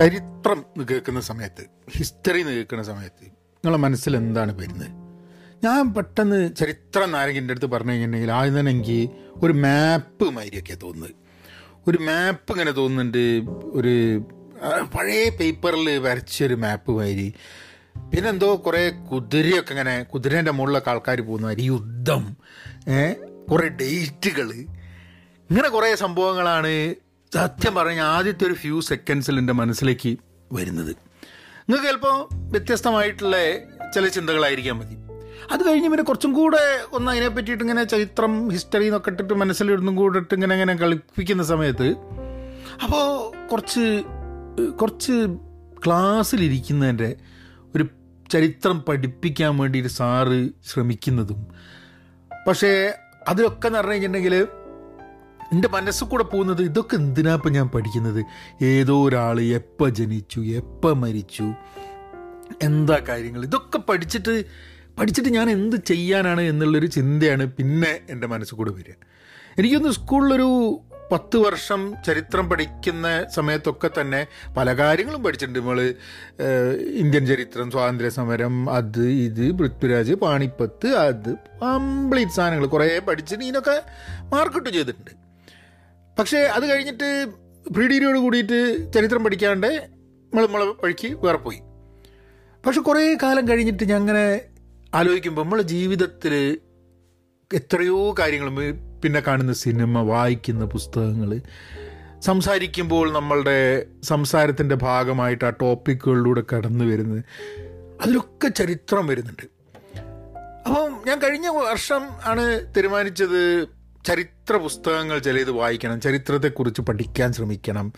ചരിത്രം കേൾക്കുന്ന സമയത്ത് ഹിസ്റ്ററി കേൾക്കുന്ന സമയത്ത് നിങ്ങളെ മനസ്സിൽ എന്താണ് വരുന്നത്? ഞാൻ പെട്ടെന്ന് ചരിത്രം നാരകിന്റെ അടുത്ത് പറഞ്ഞു കഴിഞ്ഞിട്ടുണ്ടെങ്കിൽ ആദ്യം തന്നെ എനിക്ക് ഒരു മാപ്പ് മാതിരിയൊക്കെയാണ് തോന്നുന്നത്. ഒരു മാപ്പ് ഇങ്ങനെ തോന്നുന്നുണ്ട്. ഒരു പഴയ പേപ്പറിൽ വരച്ചൊരു മാപ്പ് മാതിരി. പിന്നെന്തോ കുറേ കുതിരയൊക്കെ ഇങ്ങനെ കുതിരേന്റെ മുകളിലൊക്കെ ആൾക്കാർ പോകുന്ന മാതിരി യുദ്ധം. കുറേ ഡേറ്റുകൾ ഇങ്ങനെ കുറേ സംഭവങ്ങളാണ് സത്യം പറഞ്ഞ ആദ്യത്തെ ഒരു ഫ്യൂ സെക്കൻഡ്സിൽ എന്റെ മനസ്സിലേക്ക് വരുന്നത്. നിങ്ങൾക്ക് ചിലപ്പോൾ വ്യത്യസ്തമായിട്ടുള്ള ചില ചിന്തകളായിരിക്കാൻ മതി. അത് കഴിഞ്ഞ് പിന്നെ കുറച്ചും കൂടെ ഒന്ന് അതിനെ പറ്റിയിട്ട് ഇങ്ങനെ ചരിത്രം ഹിസ്റ്ററി എന്നൊക്കെ ഇട്ടിട്ട് മനസ്സിലിടുന്നും കൂടെ ഇട്ട് ഇങ്ങനെ ഇങ്ങനെ കളിപ്പിക്കുന്ന സമയത്ത് അപ്പോൾ കുറച്ച് കുറച്ച് ക്ലാസ്സിലിരിക്കുന്നതിന്റെ ഒരു ചരിത്രം പഠിപ്പിക്കാൻ വേണ്ടി ഒരു സാറ് ശ്രമിക്കുന്നതും. പക്ഷേ അതിലൊക്കെ എന്ന് പറഞ്ഞു കഴിഞ്ഞിട്ടുണ്ടെങ്കിൽ എന്റെ മനസ്സിൽ കൂടെ പോകുന്നത് ഇതൊക്കെ എന്തിനാ ഇപ്പം ഞാൻ പഠിക്കുന്നത്? ഏതോ ഒരാൾ എപ്പോൾ ജനിച്ചു എപ്പോൾ മരിച്ചു എന്താ കാര്യങ്ങൾ? ഇതൊക്കെ പഠിച്ചിട്ട് പഠിച്ചിട്ട് ഞാൻ എന്ത് ചെയ്യാനാണ് എന്നുള്ളൊരു ചിന്തയാണ് പിന്നെ എന്റെ മനസ്സിൽ കൂടെ വരിക. എനിക്കൊന്ന് സ്കൂളിലൊരു പത്ത് വർഷം ചരിത്രം പഠിക്കുന്ന സമയത്തൊക്കെ തന്നെ പല കാര്യങ്ങളും പഠിച്ചിട്ടുണ്ട്. നമ്മൾ ഇന്ത്യൻ ചരിത്രം സ്വാതന്ത്ര്യ സമരം അത് ഇത് പൃഥ്വിരാജ് പാണിപ്പത്ത് അത് കംപ്ലീറ്റ് സാധനങ്ങൾ കുറേ പഠിച്ചിട്ട് ഇതിനൊക്കെ മാർക്കിട്ട് ചെയ്തിട്ടുണ്ട്. പക്ഷേ അത് കഴിഞ്ഞിട്ട് പ്രീ ഡിഗ്രിയോട് കൂടിയിട്ട് ചരിത്രം പഠിക്കാണ്ട് നമ്മൾ നമ്മളെ വഴിക്ക് വേറെ പോയി പക്ഷെ കുറേ കാലം കഴിഞ്ഞിട്ട് ഞാൻ അങ്ങനെ ആലോചിക്കുമ്പോൾ നമ്മളെ ജീവിതത്തിൽ എത്രയോ കാര്യങ്ങൾ പിന്നെ കാണുന്ന സിനിമ വായിക്കുന്ന പുസ്തകങ്ങൾ സംസാരിക്കുമ്പോൾ നമ്മളുടെ സംസാരത്തിന്റെ ഭാഗമായിട്ട് ആ ടോപ്പിക്കുകളിലൂടെ കടന്നു വരുന്നത് അതിലൊക്കെ ചരിത്രം വരുന്നുണ്ട്. അപ്പം ഞാൻ കഴിഞ്ഞ വർഷം ആണ് തീരുമാനിച്ചത് ചരിത്ര പുസ്തകങ്ങൾ ചിലത് വായിക്കണം ചരിത്രത്തെക്കുറിച്ച് പഠിക്കാൻ ശ്രമിക്കണം.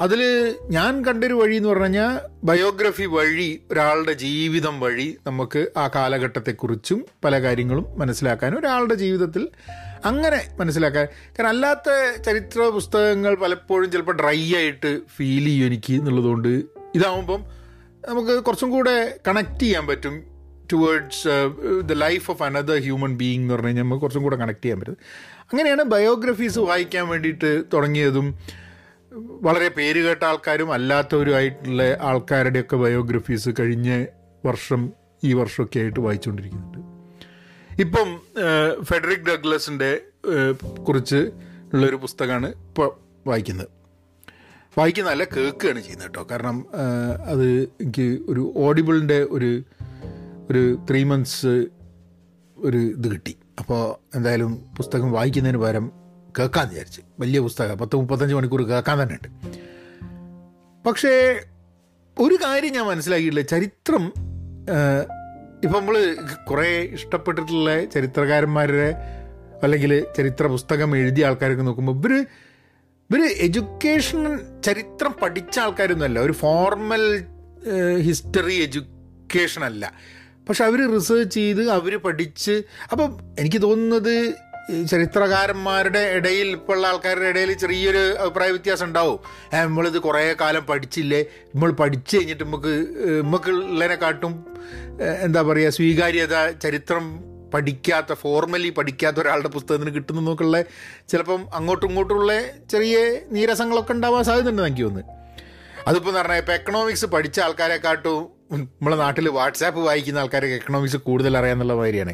അതിൽ ഞാൻ കണ്ടൊരു വഴി എന്ന് പറഞ്ഞു കഴിഞ്ഞാൽ ബയോഗ്രഫി വഴി ഒരാളുടെ ജീവിതം വഴി നമുക്ക് ആ കാലഘട്ടത്തെക്കുറിച്ചും പല കാര്യങ്ങളും മനസ്സിലാക്കാൻ ഒരാളുടെ ജീവിതത്തിൽ അങ്ങനെ മനസ്സിലാക്കാൻ. കാരണം അല്ലാത്ത ചരിത്ര പുസ്തകങ്ങൾ പലപ്പോഴും ചിലപ്പോൾ ഡ്രൈ ആയിട്ട് ഫീൽ ചെയ്യും എനിക്ക് എന്നുള്ളതുകൊണ്ട് ഇതാവുമ്പം നമുക്ക് കുറച്ചും കൂടെ കണക്ട് ചെയ്യാൻ പറ്റും. Towards the life of another human being എന്ന് പറഞ്ഞു കഴിഞ്ഞാൽ നമുക്ക് കുറച്ചും കൂടെ കണക്ട് ചെയ്യാൻ പറ്റും. അങ്ങനെയാണ് ബയോഗ്രഫീസ് വായിക്കാൻ വേണ്ടിയിട്ട് തുടങ്ങിയതും വളരെ പേരുകേട്ട ആൾക്കാരും അല്ലാത്തവരുമായിട്ടുള്ള ആൾക്കാരുടെയൊക്കെ ബയോഗ്രഫീസ് കഴിഞ്ഞ വർഷം ഈ വർഷമൊക്കെ ആയിട്ട് വായിച്ചുകൊണ്ടിരിക്കുന്നുണ്ട് ഇപ്പം ഫെഡറിക് ഡഗ്ലസിന്റെ കുറിച്ച് ഉള്ളൊരു പുസ്തകമാണ് ഇപ്പോൾ വായിക്കുന്നത്. വായിക്കുന്നതല്ല കേൾക്കുകയാണ് ചെയ്യുന്നത് കേട്ടോ. കാരണം അത് എനിക്ക് ഒരു ഓഡിബിളിന്റെ ഒരു ഒരു ത്രീ മന്ത്സ് ഒരു ഇത് കിട്ടി. അപ്പോൾ എന്തായാലും പുസ്തകം വായിക്കുന്നതിന് പകരം കേൾക്കാൻ വിചാരിച്ച്. വലിയ പുസ്തകം പത്ത് മുപ്പത്തഞ്ച് മണിക്കൂർ കേൾക്കാൻ തന്നെ ഉണ്ട്. പക്ഷേ ഒരു കാര്യം ഞാൻ മനസ്സിലാക്കിയിട്ടില്ല. ചരിത്രം ഇപ്പം നമ്മൾ കുറേ ഇഷ്ടപ്പെട്ടിട്ടുള്ള ചരിത്രകാരന്മാരുടെ അല്ലെങ്കിൽ ചരിത്ര പുസ്തകം എഴുതിയ ആൾക്കാരൊക്കെ നോക്കുമ്പോൾ ഇവർ ഇവർ എഡ്യൂക്കേഷൻ ചരിത്രം പഠിച്ച ആൾക്കാരൊന്നുമല്ല. ഒരു ഫോർമൽ ഹിസ്റ്ററി എഡ്യൂക്കേഷൻ അല്ല. പക്ഷെ അവർ റിസേർച്ച് ചെയ്ത് അവർ പഠിച്ച് അപ്പം എനിക്ക് തോന്നുന്നത് ചരിത്രകാരന്മാരുടെ ഇടയിൽ ഇപ്പോൾ ഉള്ള ആൾക്കാരുടെ ഇടയിൽ ചെറിയൊരു അഭിപ്രായ വ്യത്യാസം ഉണ്ടാവും. നമ്മളിത് കുറേ കാലം പഠിച്ചില്ലേ? നമ്മൾ പഠിച്ചു കഴിഞ്ഞിട്ട് നമുക്ക് നമുക്ക് ഉള്ളതിനെക്കാട്ടും എന്താ പറയുക സ്വീകാര്യത ചരിത്രം പഠിക്കാത്ത ഫോർമലി പഠിക്കാത്ത ഒരാളുടെ പുസ്തകത്തിന് കിട്ടുന്ന നോക്കുള്ള ചിലപ്പം അങ്ങോട്ടും ഇങ്ങോട്ടുമുള്ള ചെറിയ നീരസങ്ങളൊക്കെ ഉണ്ടാവാൻ സാധ്യതയുണ്ട് എനിക്ക് തോന്നുന്നു. അതിപ്പോൾ എന്ന് പറഞ്ഞാൽ ഇപ്പോൾ എക്കണോമിക്സ് പഠിച്ച ആൾക്കാരെക്കാട്ടും നമ്മളെ നാട്ടിൽ വാട്സാപ്പ് വായിക്കുന്ന ആൾക്കാർക്ക് എക്കണോമിക്സ് കൂടുതൽ അറിയാമെന്നുള്ള മാതിരിയാണ്.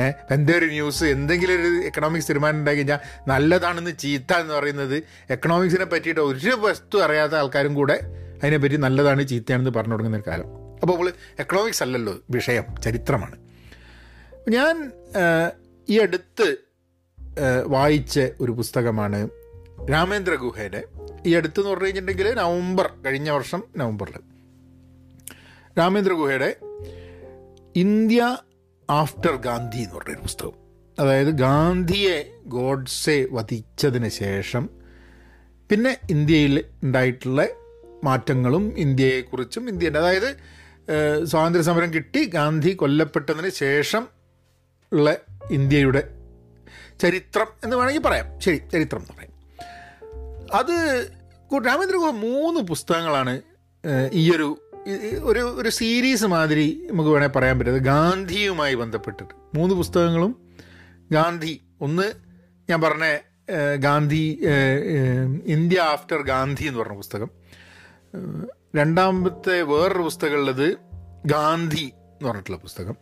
ഏഹ് എന്തേ ഒരു ന്യൂസ് എന്തെങ്കിലും ഒരു എക്കണോമിക്സ് തീരുമാനം ഉണ്ടാക്കി കഴിഞ്ഞാൽ നല്ലതാണെന്ന് ചീത്ത എന്ന് പറയുന്നത് എക്കണോമിക്സിനെ പറ്റിയിട്ട് ഒരു വസ്തു അറിയാത്ത ആൾക്കാരും കൂടെ അതിനെപ്പറ്റി നല്ലതാണ് ചീത്തയാണെന്ന് പറഞ്ഞു തുടങ്ങുന്ന ഒരു കാലം. അപ്പോൾ നമ്മൾ എക്കണോമിക്സ് അല്ലല്ലോ വിഷയം ചരിത്രമാണ്. ഞാൻ ഈ അടുത്ത് വായിച്ച ഒരു പുസ്തകമാണ് രാമേന്ദ്ര ഗുഹയുടെ. ഈ അടുത്ത് എന്ന് പറഞ്ഞു കഴിഞ്ഞിട്ടുണ്ടെങ്കിൽ നവംബർ കഴിഞ്ഞ വർഷം നവംബറിൽ രാമേന്ദ്ര ഗുഹയുടെ ഇന്ത്യ ആഫ്റ്റർ ഗാന്ധി എന്ന് പറഞ്ഞൊരു പുസ്തകം. അതായത് ഗാന്ധിയെ ഗോഡ്സെ വധിച്ചതിന് ശേഷം പിന്നെ ഇന്ത്യയിൽ ഉണ്ടായിട്ടുള്ള മാറ്റങ്ങളും ഇന്ത്യയെക്കുറിച്ചും ഇന്ത്യന്റെ അതായത് സ്വാതന്ത്ര്യ സമരം കിട്ടി ഗാന്ധി കൊല്ലപ്പെട്ടതിന് ശേഷം ഉള്ള ഇന്ത്യയുടെ ചരിത്രം എന്ന് വേണമെങ്കിൽ പറയാം. ശരി ചരിത്രം എന്ന് പറയാം. അത് രാമേന്ദ്ര ഗുഹ മൂന്ന് പുസ്തകങ്ങളാണ് ഈയൊരു ഒരു ഒരു സീരീസ് മാതിരി നമുക്ക് വേണേൽ പറയാൻ പറ്റുന്നത് ഗാന്ധിയുമായി ബന്ധപ്പെട്ടിട്ട്. മൂന്ന് പുസ്തകങ്ങളും. ഗാന്ധി ഒന്ന് ഞാൻ പറഞ്ഞ ഗാന്ധി ഇന്ത്യ ആഫ്റ്റർ ഗാന്ധി എന്ന് പറഞ്ഞ പുസ്തകം. രണ്ടാമത്തെ വേറൊരു പുസ്തകമുള്ളത് ഗാന്ധി എന്ന് പറഞ്ഞിട്ടുള്ള പുസ്തകം.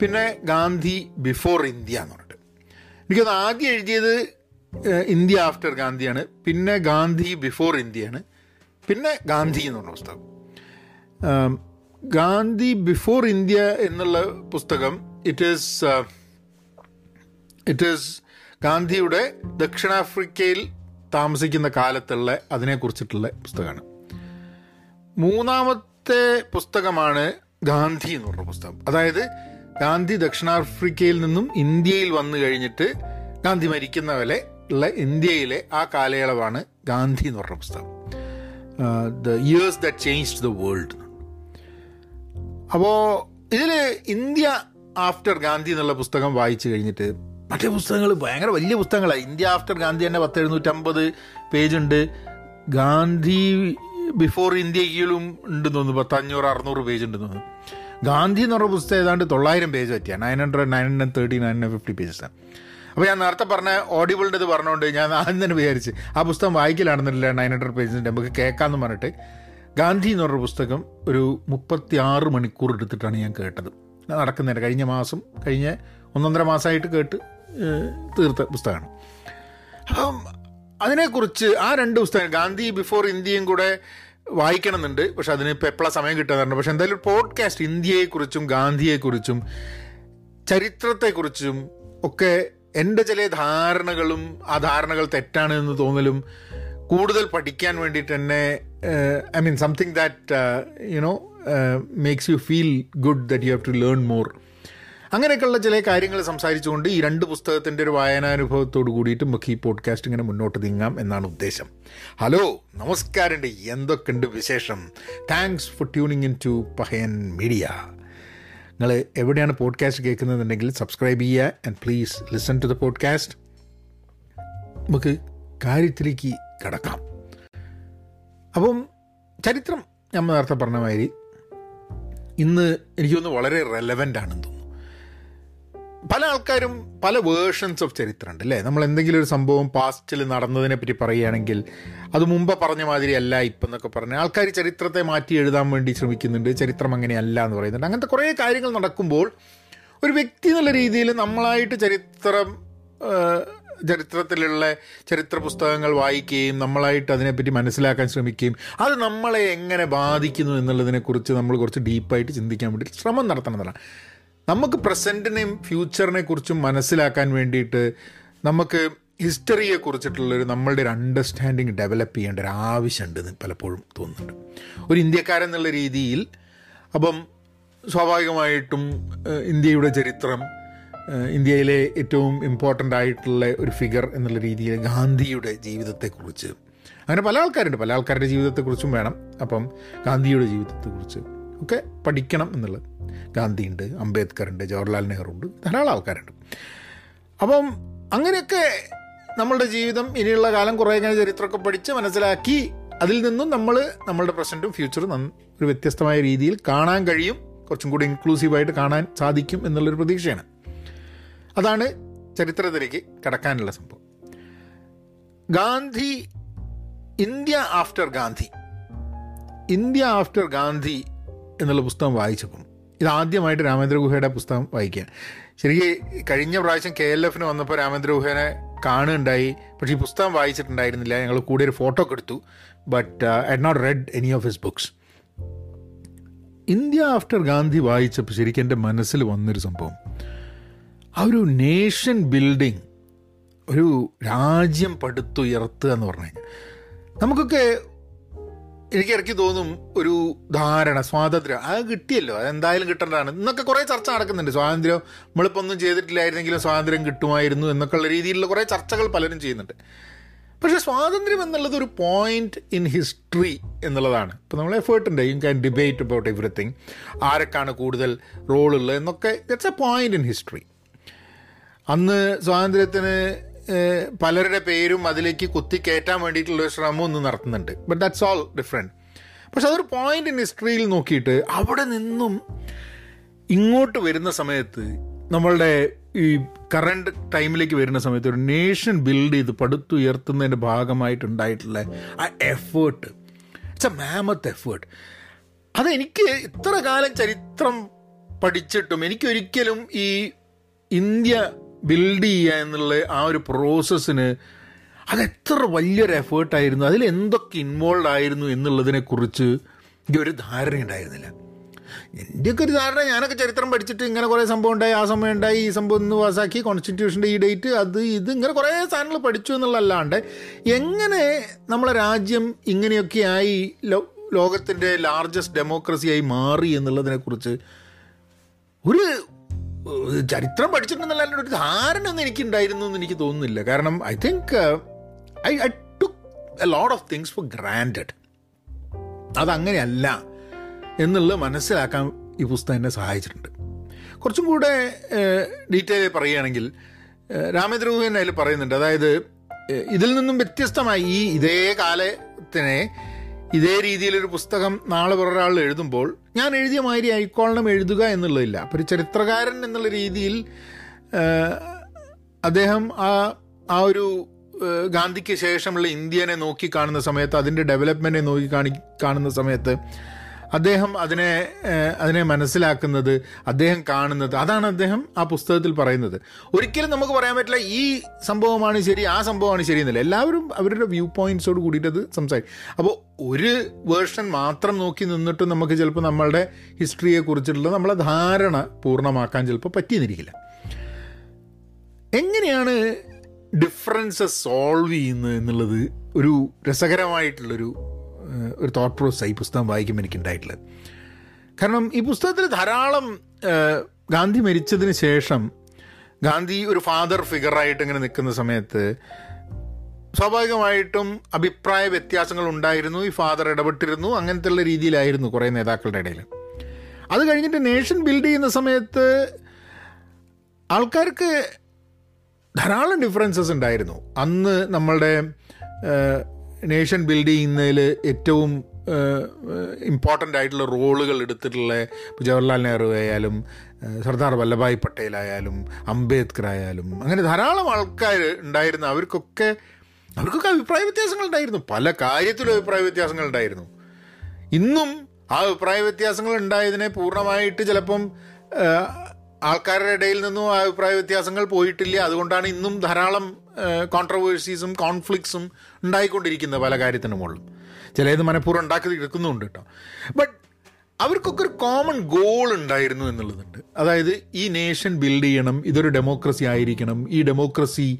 പിന്നെ ഗാന്ധി ബിഫോർ ഇന്ത്യ എന്ന് പറഞ്ഞിട്ട്. എനിക്കത് ആദ്യം എഴുതിയത് ഇന്ത്യ ആഫ്റ്റർ ഗാന്ധിയാണ്. പിന്നെ ഗാന്ധി ബിഫോർ ഇന്ത്യയാണ്. പിന്നെ ഗാന്ധി എന്ന് പറഞ്ഞ പുസ്തകം. ഗാന്ധി ബിഫോർ ഇന്ത്യ എന്നുള്ള പുസ്തകം ഇറ്റ് ഈസ് ഇറ്റ് ഈസ് ഗാന്ധിയുടെ ദക്ഷിണാഫ്രിക്കയിൽ താമസിക്കുന്ന കാലത്തുള്ള അതിനെക്കുറിച്ചിട്ടുള്ള പുസ്തകമാണ്. മൂന്നാമത്തെ പുസ്തകമാണ് ഗാന്ധി എന്ന് പറഞ്ഞ പുസ്തകം. അതായത് ഗാന്ധി ദക്ഷിണാഫ്രിക്കയിൽ നിന്നും ഇന്ത്യയിൽ വന്നു കഴിഞ്ഞിട്ട് ഗാന്ധി മരിക്കുന്ന വരെ ഉള്ള ഇന്ത്യയിലെ ആ കാലയളവാണ് ഗാന്ധി എന്ന് പറഞ്ഞ പുസ്തകം the years that change the world അപ്പോൾ ഇതിൽ ഇന്ത്യ ആഫ്റ്റർ ഗാന്ധി എന്നുള്ള പുസ്തകം വായിച്ചു കഴിഞ്ഞിട്ട് മറ്റേ പുസ്തകങ്ങൾ ഭയങ്കര വലിയ പുസ്തകങ്ങളാണ് ഇന്ത്യ ആഫ്റ്റർ ഗാന്ധി തന്നെ പത്ത് എഴുന്നൂറ്റമ്പത് പേജുണ്ട്. ഗാന്ധി ബിഫോർ ഇന്ത്യയിലും ഉണ്ടെന്ന് തോന്നുന്നു. പത്ത് അഞ്ഞൂറ് അറുന്നൂറ് പേജ് ഉണ്ട് തോന്നുന്നു. ഗാന്ധി എന്ന് പറഞ്ഞ പുസ്തകം ഏതാണ്ട് തൊള്ളായിരം പേജ് പറ്റിയാണ് nine hundred nine hundred thirty nine hundred fifty pages അപ്പോൾ ഞാൻ നേരത്തെ പറഞ്ഞ ഓഡിബിളിന്റെ ഇത് പറഞ്ഞുകൊണ്ട് ഞാൻ ആദ്യം തന്നെ വിചാരിച്ച് ആ പുസ്തകം വായിക്കലാണെന്നില്ല നയൻ ഹൺഡ്രഡ് പേജിന്റെ നമുക്ക് കേൾക്കാമെന്ന് പറഞ്ഞിട്ട് ഗാന്ധി എന്ന് പറഞ്ഞ പുസ്തകം ഒരു മുപ്പത്തി ആറ് മണിക്കൂർ എടുത്തിട്ടാണ് ഞാൻ കേട്ടത്. നടക്കുന്നതിന് കഴിഞ്ഞ മാസം കഴിഞ്ഞ ഒന്നൊന്നര മാസമായിട്ട് കേട്ട് തീർത്ത പുസ്തകമാണ്. അപ്പം അതിനെക്കുറിച്ച് ആ രണ്ട് പുസ്തകം ഗാന്ധി ബിഫോർ ഇന്ത്യയും കൂടെ വായിക്കണമെന്നുണ്ട്. പക്ഷെ അതിന് ഇപ്പോൾ എപ്പോഴാണ് സമയം കിട്ടാറുണ്ട് പക്ഷെ എന്തായാലും പോഡ്കാസ്റ്റ് ഇന്ത്യയെക്കുറിച്ചും ഗാന്ധിയെക്കുറിച്ചും ചരിത്രത്തെക്കുറിച്ചും ഒക്കെ എന്റെ ചില ധാരണകളും ആ ധാരണകൾ തെറ്റാണ് എന്ന് തോന്നലും കൂടുതൽ പഠിക്കാൻ വേണ്ടിയിട്ട് തന്നെ I mean something that you know makes you feel good that you have to learn more അങ്ങനെയൊക്കെയുള്ള ചില കാര്യങ്ങൾ സംസാരിച്ചുകൊണ്ട് ഈ രണ്ട് പുസ്തകത്തിന്റെ ഒരു വായനാനുഭവത്തോട് കൂടിയിട്ട് നമുക്ക് ഈ പോഡ്കാസ്റ്റ് ഇങ്ങനെ മുന്നോട്ട് നീങ്ങാം എന്നാണ് ഉദ്ദേശം. ഹലോ നമസ്കാരമുണ്ട്. എന്തൊക്കെയുണ്ട് വിശേഷം? Thanks for tuning in to Pahayan media നിങ്ങൾ എവിടെയാണ് പോഡ്കാസ്റ്റ് കേൾക്കുന്നതെന്നുണ്ടെങ്കിൽ സബ്സ്ക്രൈബ് ചെയ്യുക and please listen to the podcast നമുക്ക് കാര്യത്തിലേക്ക് കിടക്കാം. അപ്പം ചരിത്രം നമ്മൾ നേരത്തെ പറഞ്ഞ മാതിരി ഇന്ന് എനിക്ക് തോന്നുന്നു വളരെ റെലവന്റ് ആണെന്ന് തോന്നുന്നു. പല ആൾക്കാരും പല വേർഷൻസ് ഓഫ് ചരിത്രമുണ്ട് അല്ലേ? നമ്മൾ എന്തെങ്കിലും ഒരു സംഭവം പാസ്റ്റിൽ നടന്നതിനെ പറ്റി പറയുകയാണെങ്കിൽ അത് മുമ്പ് പറഞ്ഞ മാതിരി അല്ല ഇപ്പം എന്നൊക്കെ പറഞ്ഞ് ആൾക്കാർ ചരിത്രത്തെ മാറ്റി എഴുതാൻ വേണ്ടി ശ്രമിക്കുന്നുണ്ട് ചരിത്രം അങ്ങനെയല്ല എന്ന് പറയുന്നുണ്ട്. അങ്ങനത്തെ കുറേ കാര്യങ്ങൾ നടക്കുമ്പോൾ ഒരു വ്യക്തി എന്നുള്ള രീതിയിൽ നമ്മളായിട്ട് ചരിത്രം ചരിത്രത്തിലുള്ള ചരിത്ര പുസ്തകങ്ങൾ വായിക്കുകയും നമ്മളായിട്ട് അതിനെപ്പറ്റി മനസ്സിലാക്കാൻ ശ്രമിക്കുകയും അത് നമ്മളെ എങ്ങനെ ബാധിക്കുന്നു എന്നുള്ളതിനെക്കുറിച്ച് നമ്മൾ കുറച്ച് ഡീപ്പായിട്ട് ചിന്തിക്കാൻ വേണ്ടി ശ്രമം നടത്തണമെന്നാണ് നമുക്ക് പ്രസന്റിനെയും ഫ്യൂച്ചറിനെ കുറിച്ചും മനസ്സിലാക്കാൻ വേണ്ടിയിട്ട് നമുക്ക് ഹിസ്റ്ററിയെ കുറിച്ചിട്ടുള്ളൊരു നമ്മളുടെ ഒരു അണ്ടർസ്റ്റാൻഡിങ് ഡെവലപ്പ് ചെയ്യേണ്ട ഒരു ആവശ്യമുണ്ടെന്ന് പലപ്പോഴും തോന്നുന്നുണ്ട്. ഒരു ഇന്ത്യക്കാരൻ എന്നുള്ള രീതിയിൽ അപ്പം സ്വാഭാവികമായിട്ടും ഇന്ത്യയുടെ ചരിത്രം ഇന്ത്യയിലെ ഏറ്റവും ഇമ്പോർട്ടന്റ് ആയിട്ടുള്ള ഒരു ഫിഗർ എന്നുള്ള രീതിയിൽ ഗാന്ധിയുടെ ജീവിതത്തെക്കുറിച്ച്. അങ്ങനെ പല ആൾക്കാരുണ്ട്. പല ആൾക്കാരുടെ ജീവിതത്തെക്കുറിച്ചും വേണം. അപ്പം ഗാന്ധിയുടെ ജീവിതത്തെക്കുറിച്ച് ഒക്കെ പഠിക്കണം എന്നുള്ളത്. ഗാന്ധി ഉണ്ട് അംബേദ്കർ ഉണ്ട് ജവഹർലാൽ നെഹ്റു ഉണ്ട് ധാരാളം ആൾക്കാരുണ്ട്. അപ്പം അങ്ങനെയൊക്കെ നമ്മളുടെ ജീവിതം ഇനിയുള്ള കാലം കുറേ ഇങ്ങനെ ചരിത്രമൊക്കെ പഠിച്ച് മനസ്സിലാക്കി അതിൽ നിന്നും നമ്മൾ നമ്മളുടെ പ്രസന്റും ഫ്യൂച്ചറും ഒരു വ്യത്യസ്തമായ രീതിയിൽ കാണാൻ കഴിയും. കുറച്ചും കൂടി ഇൻക്ലൂസീവായിട്ട് കാണാൻ സാധിക്കും എന്നുള്ളൊരു പ്രതീക്ഷയാണ്. അതാണ് ചരിത്രത്തിലേക്ക് കടക്കാനുള്ള സംഭവം. Gandhi India after Gandhi. India after Gandhi എന്നുള്ള പുസ്തകം വായിച്ചപ്പം ഇത് ആദ്യമായിട്ട് രാമേന്ദ്ര ഗുഹയുടെ പുസ്തകം വായിക്കുകയാണ് ശരിക്കും കഴിഞ്ഞ പ്രാവശ്യം കെ എൽ എഫിന് വന്നപ്പോൾ രാമേന്ദ്ര ഗുഹേനെ കാണുകയുണ്ടായി. പക്ഷേ ഈ പുസ്തകം വായിച്ചിട്ടുണ്ടായിരുന്നില്ല. ഞങ്ങൾ കൂടെ ഒരു ഫോട്ടോ ഒക്കെ എടുത്തു. But I not read any of his books India after Gandhi വായിച്ചപ്പോൾ ശരിക്കും എന്റെ മനസ്സിൽ വന്നൊരു സംഭവം. ആ ഒരു നേഷൻ ബിൽഡിങ് ഒരു രാജ്യം പടുത്തുയർത്തുക എന്ന് പറഞ്ഞു കഴിഞ്ഞാൽ നമുക്കൊക്കെ എനിക്ക് ഇടയ്ക്ക് തോന്നും ഒരു ധാരണ സ്വാതന്ത്ര്യം. അത് കിട്ടിയല്ലോ അതെന്തായാലും കിട്ടേണ്ടതാണ്. ഇന്നൊക്കെ കുറേ ചർച്ച നടക്കുന്നുണ്ട്. സ്വാതന്ത്ര്യം നമ്മളിപ്പോൾ ഒന്നും ചെയ്തിട്ടില്ലായിരുന്നെങ്കിലും സ്വാതന്ത്ര്യം കിട്ടുമായിരുന്നു എന്നൊക്കെയുള്ള രീതിയിലുള്ള കുറേ ചർച്ചകൾ പലരും ചെയ്യുന്നുണ്ട്. പക്ഷേ സ്വാതന്ത്ര്യം എന്നുള്ളത് ഒരു പോയിന്റ് ഇൻ ഹിസ്റ്ററി എന്നുള്ളതാണ്. ഇപ്പോൾ നമ്മൾ എഫേർട്ട് ഉണ്ട്. You can debate about everything ആരൊക്കെയാണ് കൂടുതൽ റോളുള്ളത് എന്നൊക്കെ. It's a point in history അന്ന് സ്വാതന്ത്ര്യത്തിന് പലരുടെ പേരും അതിലേക്ക് കുത്തിക്കയറ്റാൻ വേണ്ടിയിട്ടുള്ള ഒരു ശ്രമം ഒന്ന് നടത്തുന്നുണ്ട്. ബട്ട് ദാറ്റ്സ് ഓൾ ഡിഫറെന്റ് പക്ഷെ അതൊരു പോയിന്റ് ഇൻ ഹിസ്റ്ററിയിൽ നോക്കിയിട്ട് അവിടെ നിന്നും ഇങ്ങോട്ട് വരുന്ന സമയത്ത് നമ്മളുടെ ഈ കറണ്ട് ടൈമിലേക്ക് വരുന്ന സമയത്ത് ഒരു നേഷൻ ബിൽഡ് ചെയ്ത് പടുത്തുയർത്തുന്നതിന്റെ ഭാഗമായിട്ടുണ്ടായിട്ടുള്ള ആ effort it's a mammoth effort അതെനിക്ക് ഇത്ര കാലം ചരിത്രം പഠിച്ചിട്ടും എനിക്കൊരിക്കലും ഈ ഇന്ത്യ ബിൽഡ് ചെയ്യുക എന്നുള്ള ആ ഒരു പ്രോസസ്സിന് അത് എത്ര വലിയൊരു എഫേർട്ടായിരുന്നു അതിൽ എന്തൊക്കെ ഇൻവോൾവ് ആയിരുന്നു എന്നുള്ളതിനെക്കുറിച്ച് ഒരു ധാരണ ഉണ്ടായിരുന്നില്ല. എന്റെയൊക്കെ ഒരു ധാരണ ഞാനൊക്കെ ചരിത്രം പഠിച്ചിട്ട് ഇങ്ങനെ കുറേ സംഭവം ഉണ്ടായി ആ സമയം ഉണ്ടായി ഈ സംഭവം ഒന്ന് പാസ്സാക്കി കോൺസ്റ്റിറ്റ്യൂഷന്റെ ഈ ഡേറ്റ് അത് ഇത് ഇങ്ങനെ കുറേ സാധനങ്ങൾ പഠിച്ചു എന്നുള്ളതല്ലാണ്ട് എങ്ങനെ നമ്മളെ രാജ്യം ഇങ്ങനെയൊക്കെ ആയി ലോ ലോകത്തിന്റെ ലാർജസ്റ്റ് ഡെമോക്രസിയായി മാറി എന്നുള്ളതിനെക്കുറിച്ച് ഒരു ചരിത്രം പഠിച്ചിട്ടുണ്ടെന്നല്ല ഒരു ധാരണ ഒന്നും എനിക്കുണ്ടായിരുന്നു എന്ന് എനിക്ക് തോന്നുന്നില്ല. കാരണം I think I I took a lot of things for granted അതങ്ങനെയല്ല എന്നുള്ളത് മനസ്സിലാക്കാൻ ഈ പുസ്തകം എന്നെ സഹായിച്ചിട്ടുണ്ട്. കുറച്ചും കൂടെ ഡീറ്റെയിൽ പറയുകയാണെങ്കിൽ ഏഹ്, രാമേന്ദ്രഗുഹൻ അതിൽ പറയുന്നുണ്ട്. അതായത് ഇതിൽ നിന്നും വ്യത്യസ്തമായി ഈ ഇതേ കാലത്തിനെ ഇതേ രീതിയിലൊരു പുസ്തകം നാളെ വേറൊരാൾ എഴുതുമ്പോൾ ഞാൻ എഴുതിയ മാതിരി ആയിക്കോളണം എഴുതുക എന്നുള്ളതില്ല. അപ്പോൾ ഒരു ചരിത്രകാരൻ എന്നുള്ള രീതിയിൽ അദ്ദേഹം ആ ആ ഒരു ഗാന്ധിക്ക് ശേഷമുള്ള ഇന്ത്യനെ നോക്കി കാണുന്ന സമയത്ത് അതിന്റെ ഡെവലപ്മെന്റിനെ നോക്കി കാണി കാണുന്ന സമയത്ത് അദ്ദേഹം അതിനെ അതിനെ മനസ്സിലാക്കുന്നത് അദ്ദേഹം കാണുന്നത് അതാണ് അദ്ദേഹം ആ പുസ്തകത്തിൽ പറയുന്നത്. ഒരിക്കലും നമുക്ക് പറയാൻ പറ്റില്ല ഈ സംഭവമാണ് ശരി ആ സംഭവമാണ് ശരി എന്നല്ല. എല്ലാവരും അവരുടെ വ്യൂ പോയിന്റ്സോട് കൂടിയിട്ട് അത് സംസാരിക്കും. അപ്പോൾ ഒരു വേർഷൻ മാത്രം നോക്കി നിന്നിട്ട് നമുക്ക് ചിലപ്പോൾ നമ്മളുടെ ഹിസ്റ്ററിയെ കുറിച്ചിട്ടുള്ള നമ്മളെ ധാരണ പൂർണമാക്കാൻ ചിലപ്പോൾ പറ്റിയെന്നിരിക്കില്ല. എങ്ങനെയാണ് ഡിഫറൻസസ് സോൾവ് ചെയ്യുന്നത് എന്നുള്ളത് ഒരു രസകരമായിട്ടുള്ളൊരു ഒരു തോട്ട് പ്രോസസ് ഈ പുസ്തകം വായിക്കുമ്പോൾ എനിക്ക് ഉണ്ടായിട്ടുള്ളത് കാരണം ഈ പുസ്തകത്തിൽ ധാരാളം ഗാന്ധി മരിച്ചതിന് ശേഷം ഗാന്ധി ഒരു ഫാദർ ഫിഗറായിട്ട് ഇങ്ങനെ നിൽക്കുന്ന സമയത്ത് സ്വാഭാവികമായിട്ടും അഭിപ്രായ വ്യത്യാസങ്ങൾ ഉണ്ടായിരുന്നു ഈ ഫാദർ ഇടപെട്ടിരുന്നു അങ്ങനത്തെ ഉള്ള രീതിയിലായിരുന്നു കുറേ നേതാക്കളുടെ ഇടയിൽ. അത് കഴിഞ്ഞിട്ട് നേഷൻ ബിൽഡ് ചെയ്യുന്ന സമയത്ത് ആൾക്കാർക്ക് ധാരാളം ഡിഫറൻസസ് ഉണ്ടായിരുന്നു. അന്ന് നമ്മളുടെ നേഷൻ ബിൽഡ് ചെയ്യുന്നതിൽ ഏറ്റവും ഇമ്പോർട്ടന്റ് ആയിട്ടുള്ള റോളുകൾ എടുത്തിട്ടുള്ള ജവഹർലാൽ നെഹ്റു ആയാലും സർദാർ വല്ലഭായ് പട്ടേൽ ആയാലും അംബേദ്കർ ആയാലും അങ്ങനെ ധാരാളം ആൾക്കാർ ഉണ്ടായിരുന്നു. അവർക്കൊക്കെ അവർക്കൊക്കെ അഭിപ്രായ വ്യത്യാസങ്ങൾ ഉണ്ടായിരുന്നു. പല കാര്യത്തിലും അഭിപ്രായ വ്യത്യാസങ്ങൾ ഉണ്ടായിരുന്നു. ഇന്നും ആ അഭിപ്രായ വ്യത്യാസങ്ങൾ ഉണ്ടായതിനെ പൂർണമായിട്ട് ചിലപ്പം ആൾക്കാരുടെ ഇടയിൽ നിന്നും അഭിപ്രായ വ്യത്യാസങ്ങൾ പോയിട്ടില്ല. അതുകൊണ്ടാണ് ഇന്നും ധാരാളം കോൺട്രവേഴ്സീസും കോൺഫ്ലിക്ട്സും ഉണ്ടായിക്കൊണ്ടിരിക്കുന്നത് പല കാര്യത്തിനും മുകളിലും ചിലത് മനഃപൂർവം ഉണ്ടാക്കി എടുക്കുന്നുണ്ട് കേട്ടോ ബട്ട് അവർക്കൊക്കെ ഒരു കോമൺ ഗോൾ ഉണ്ടായിരുന്നു എന്നുള്ളതുണ്ട്. അതായത് ഈ നേഷൻ ബിൽഡ് ചെയ്യണം ഇതൊരു ഡെമോക്രസി ആയിരിക്കണം ഈ ഡെമോക്രസി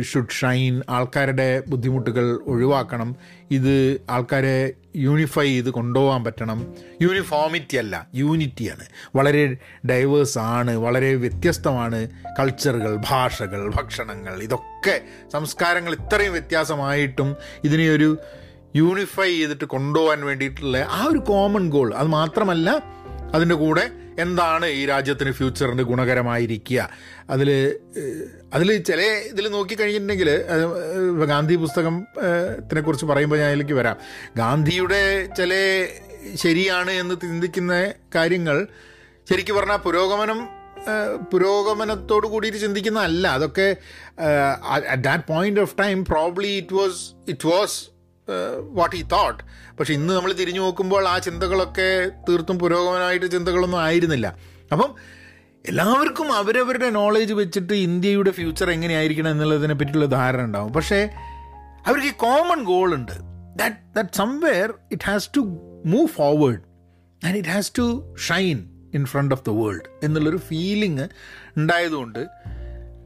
ഷുഡ് ഷൈൻ ആൾക്കാരുടെ ബുദ്ധിമുട്ടുകൾ ഒഴിവാക്കണം ഇത് ആൾക്കാരെ യൂണിഫൈ ചെയ്ത് കൊണ്ടുപോകാൻ പറ്റണം. യൂണിഫോമിറ്റി അല്ല യൂണിറ്റിയാണ് വളരെ ഡൈവേഴ്സ് ആണ് വളരെ വ്യത്യസ്തമാണ് കൾച്ചറുകൾ ഭാഷകൾ ഭക്ഷണങ്ങൾ ഇതൊക്കെ സംസ്കാരങ്ങൾ ഇത്രയും വ്യത്യാസമായിട്ടും ഇതിനെ ഒരു യൂണിഫൈ ചെയ്തിട്ട് കൊണ്ടുപോകാൻ വേണ്ടിയിട്ടുള്ള ആ ഒരു കോമൺ ഗോൾ അത് മാത്രമല്ല അതിന്റെ കൂടെ എന്താണ് ഈ രാജ്യത്തിന് ഫ്യൂച്ചറിന് ഗുണകരമായിരിക്കുക? അതിൽ അതിൽ ചില ഇതിൽ നോക്കിക്കഴിഞ്ഞിട്ടുണ്ടെങ്കിൽ ഗാന്ധി പുസ്തകത്തിനെ കുറിച്ച് പറയുമ്പോൾ ഞാൻ അതിലേക്ക് വരാം. ഗാന്ധിയുടെ ചില ശരിയാണ് എന്ന് ചിന്തിക്കുന്ന കാര്യങ്ങൾ ശരിക്കും പറഞ്ഞാൽ പുരോഗമനം പുരോഗമനത്തോട് കൂടിയിട്ട് ചിന്തിക്കുന്നതല്ല. അതൊക്കെ at that point of time probably it was it was what ഈ തോട്ട് പക്ഷെ ഇന്ന് നമ്മൾ തിരിഞ്ഞു നോക്കുമ്പോൾ ആ ചിന്തകളൊക്കെ തീർത്തും പുരോഗമനമായിട്ട് ചിന്തകളൊന്നും ആയിരുന്നില്ല. അപ്പം എല്ലാവർക്കും അവരവരുടെ നോളേജ് വെച്ചിട്ട് ഇന്ത്യയുടെ ഫ്യൂച്ചർ എങ്ങനെയായിരിക്കണം എന്നുള്ളതിനെ പറ്റിയുള്ള ധാരണ ഉണ്ടാവും. പക്ഷേ അവർക്ക് ഈ കോമൺ ഗോൾ ഉണ്ട്. That that somewhere it has to move forward and it has to shine in front of the world എന്നുള്ളൊരു ഫീലിംഗ് ഉണ്ടായതുകൊണ്ട്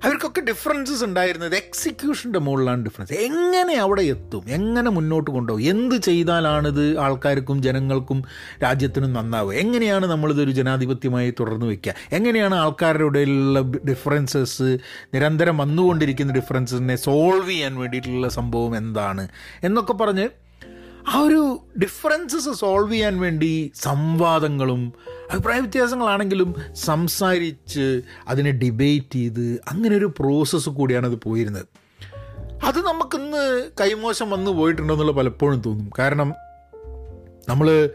അവർക്കൊക്കെ ഡിഫറൻസസ് ഉണ്ടായിരുന്നത് എക്സിക്യൂഷന്റെ മുകളിലാണ് ഡിഫറൻസ് എങ്ങനെ അവിടെ എത്തും? എങ്ങനെ മുന്നോട്ട് കൊണ്ടുപോകും? എന്ത് ചെയ്താലാണിത് ആൾക്കാർക്കും ജനങ്ങൾക്കും രാജ്യത്തിനും നന്നാവുക? എങ്ങനെയാണ് നമ്മളിതൊരു ജനാധിപത്യമായി തുടർന്ന് വയ്ക്കുക എങ്ങനെയാണ് ആൾക്കാരുടെ ഇടയിലുള്ള ഡിഫറൻസസ് നിരന്തരം വന്നുകൊണ്ടിരിക്കുന്ന ഡിഫറൻസസിനെ സോൾവ് ചെയ്യാൻ വേണ്ടിയിട്ടുള്ള സംഭവം എന്താണ്? എന്നൊക്കെ പറഞ്ഞ് ആ ഒരു ഡിഫറൻസസ് സോൾവ് ചെയ്യാൻ വേണ്ടി സംവാദങ്ങളും അഭിപ്രായ വ്യത്യാസങ്ങളാണെങ്കിലും സംസാരിച്ച് അതിനെ ഡിബേറ്റ് ചെയ്ത് അങ്ങനെ ഒരു പ്രോസസ്സ് കൂടിയാണ് അത് പോയിരുന്നത്. അത് നമുക്കിന്ന് കൈമോശം വന്നു പോയിട്ടുണ്ടെന്നുള്ള പലപ്പോഴും തോന്നും. കാരണം നമ്മൾ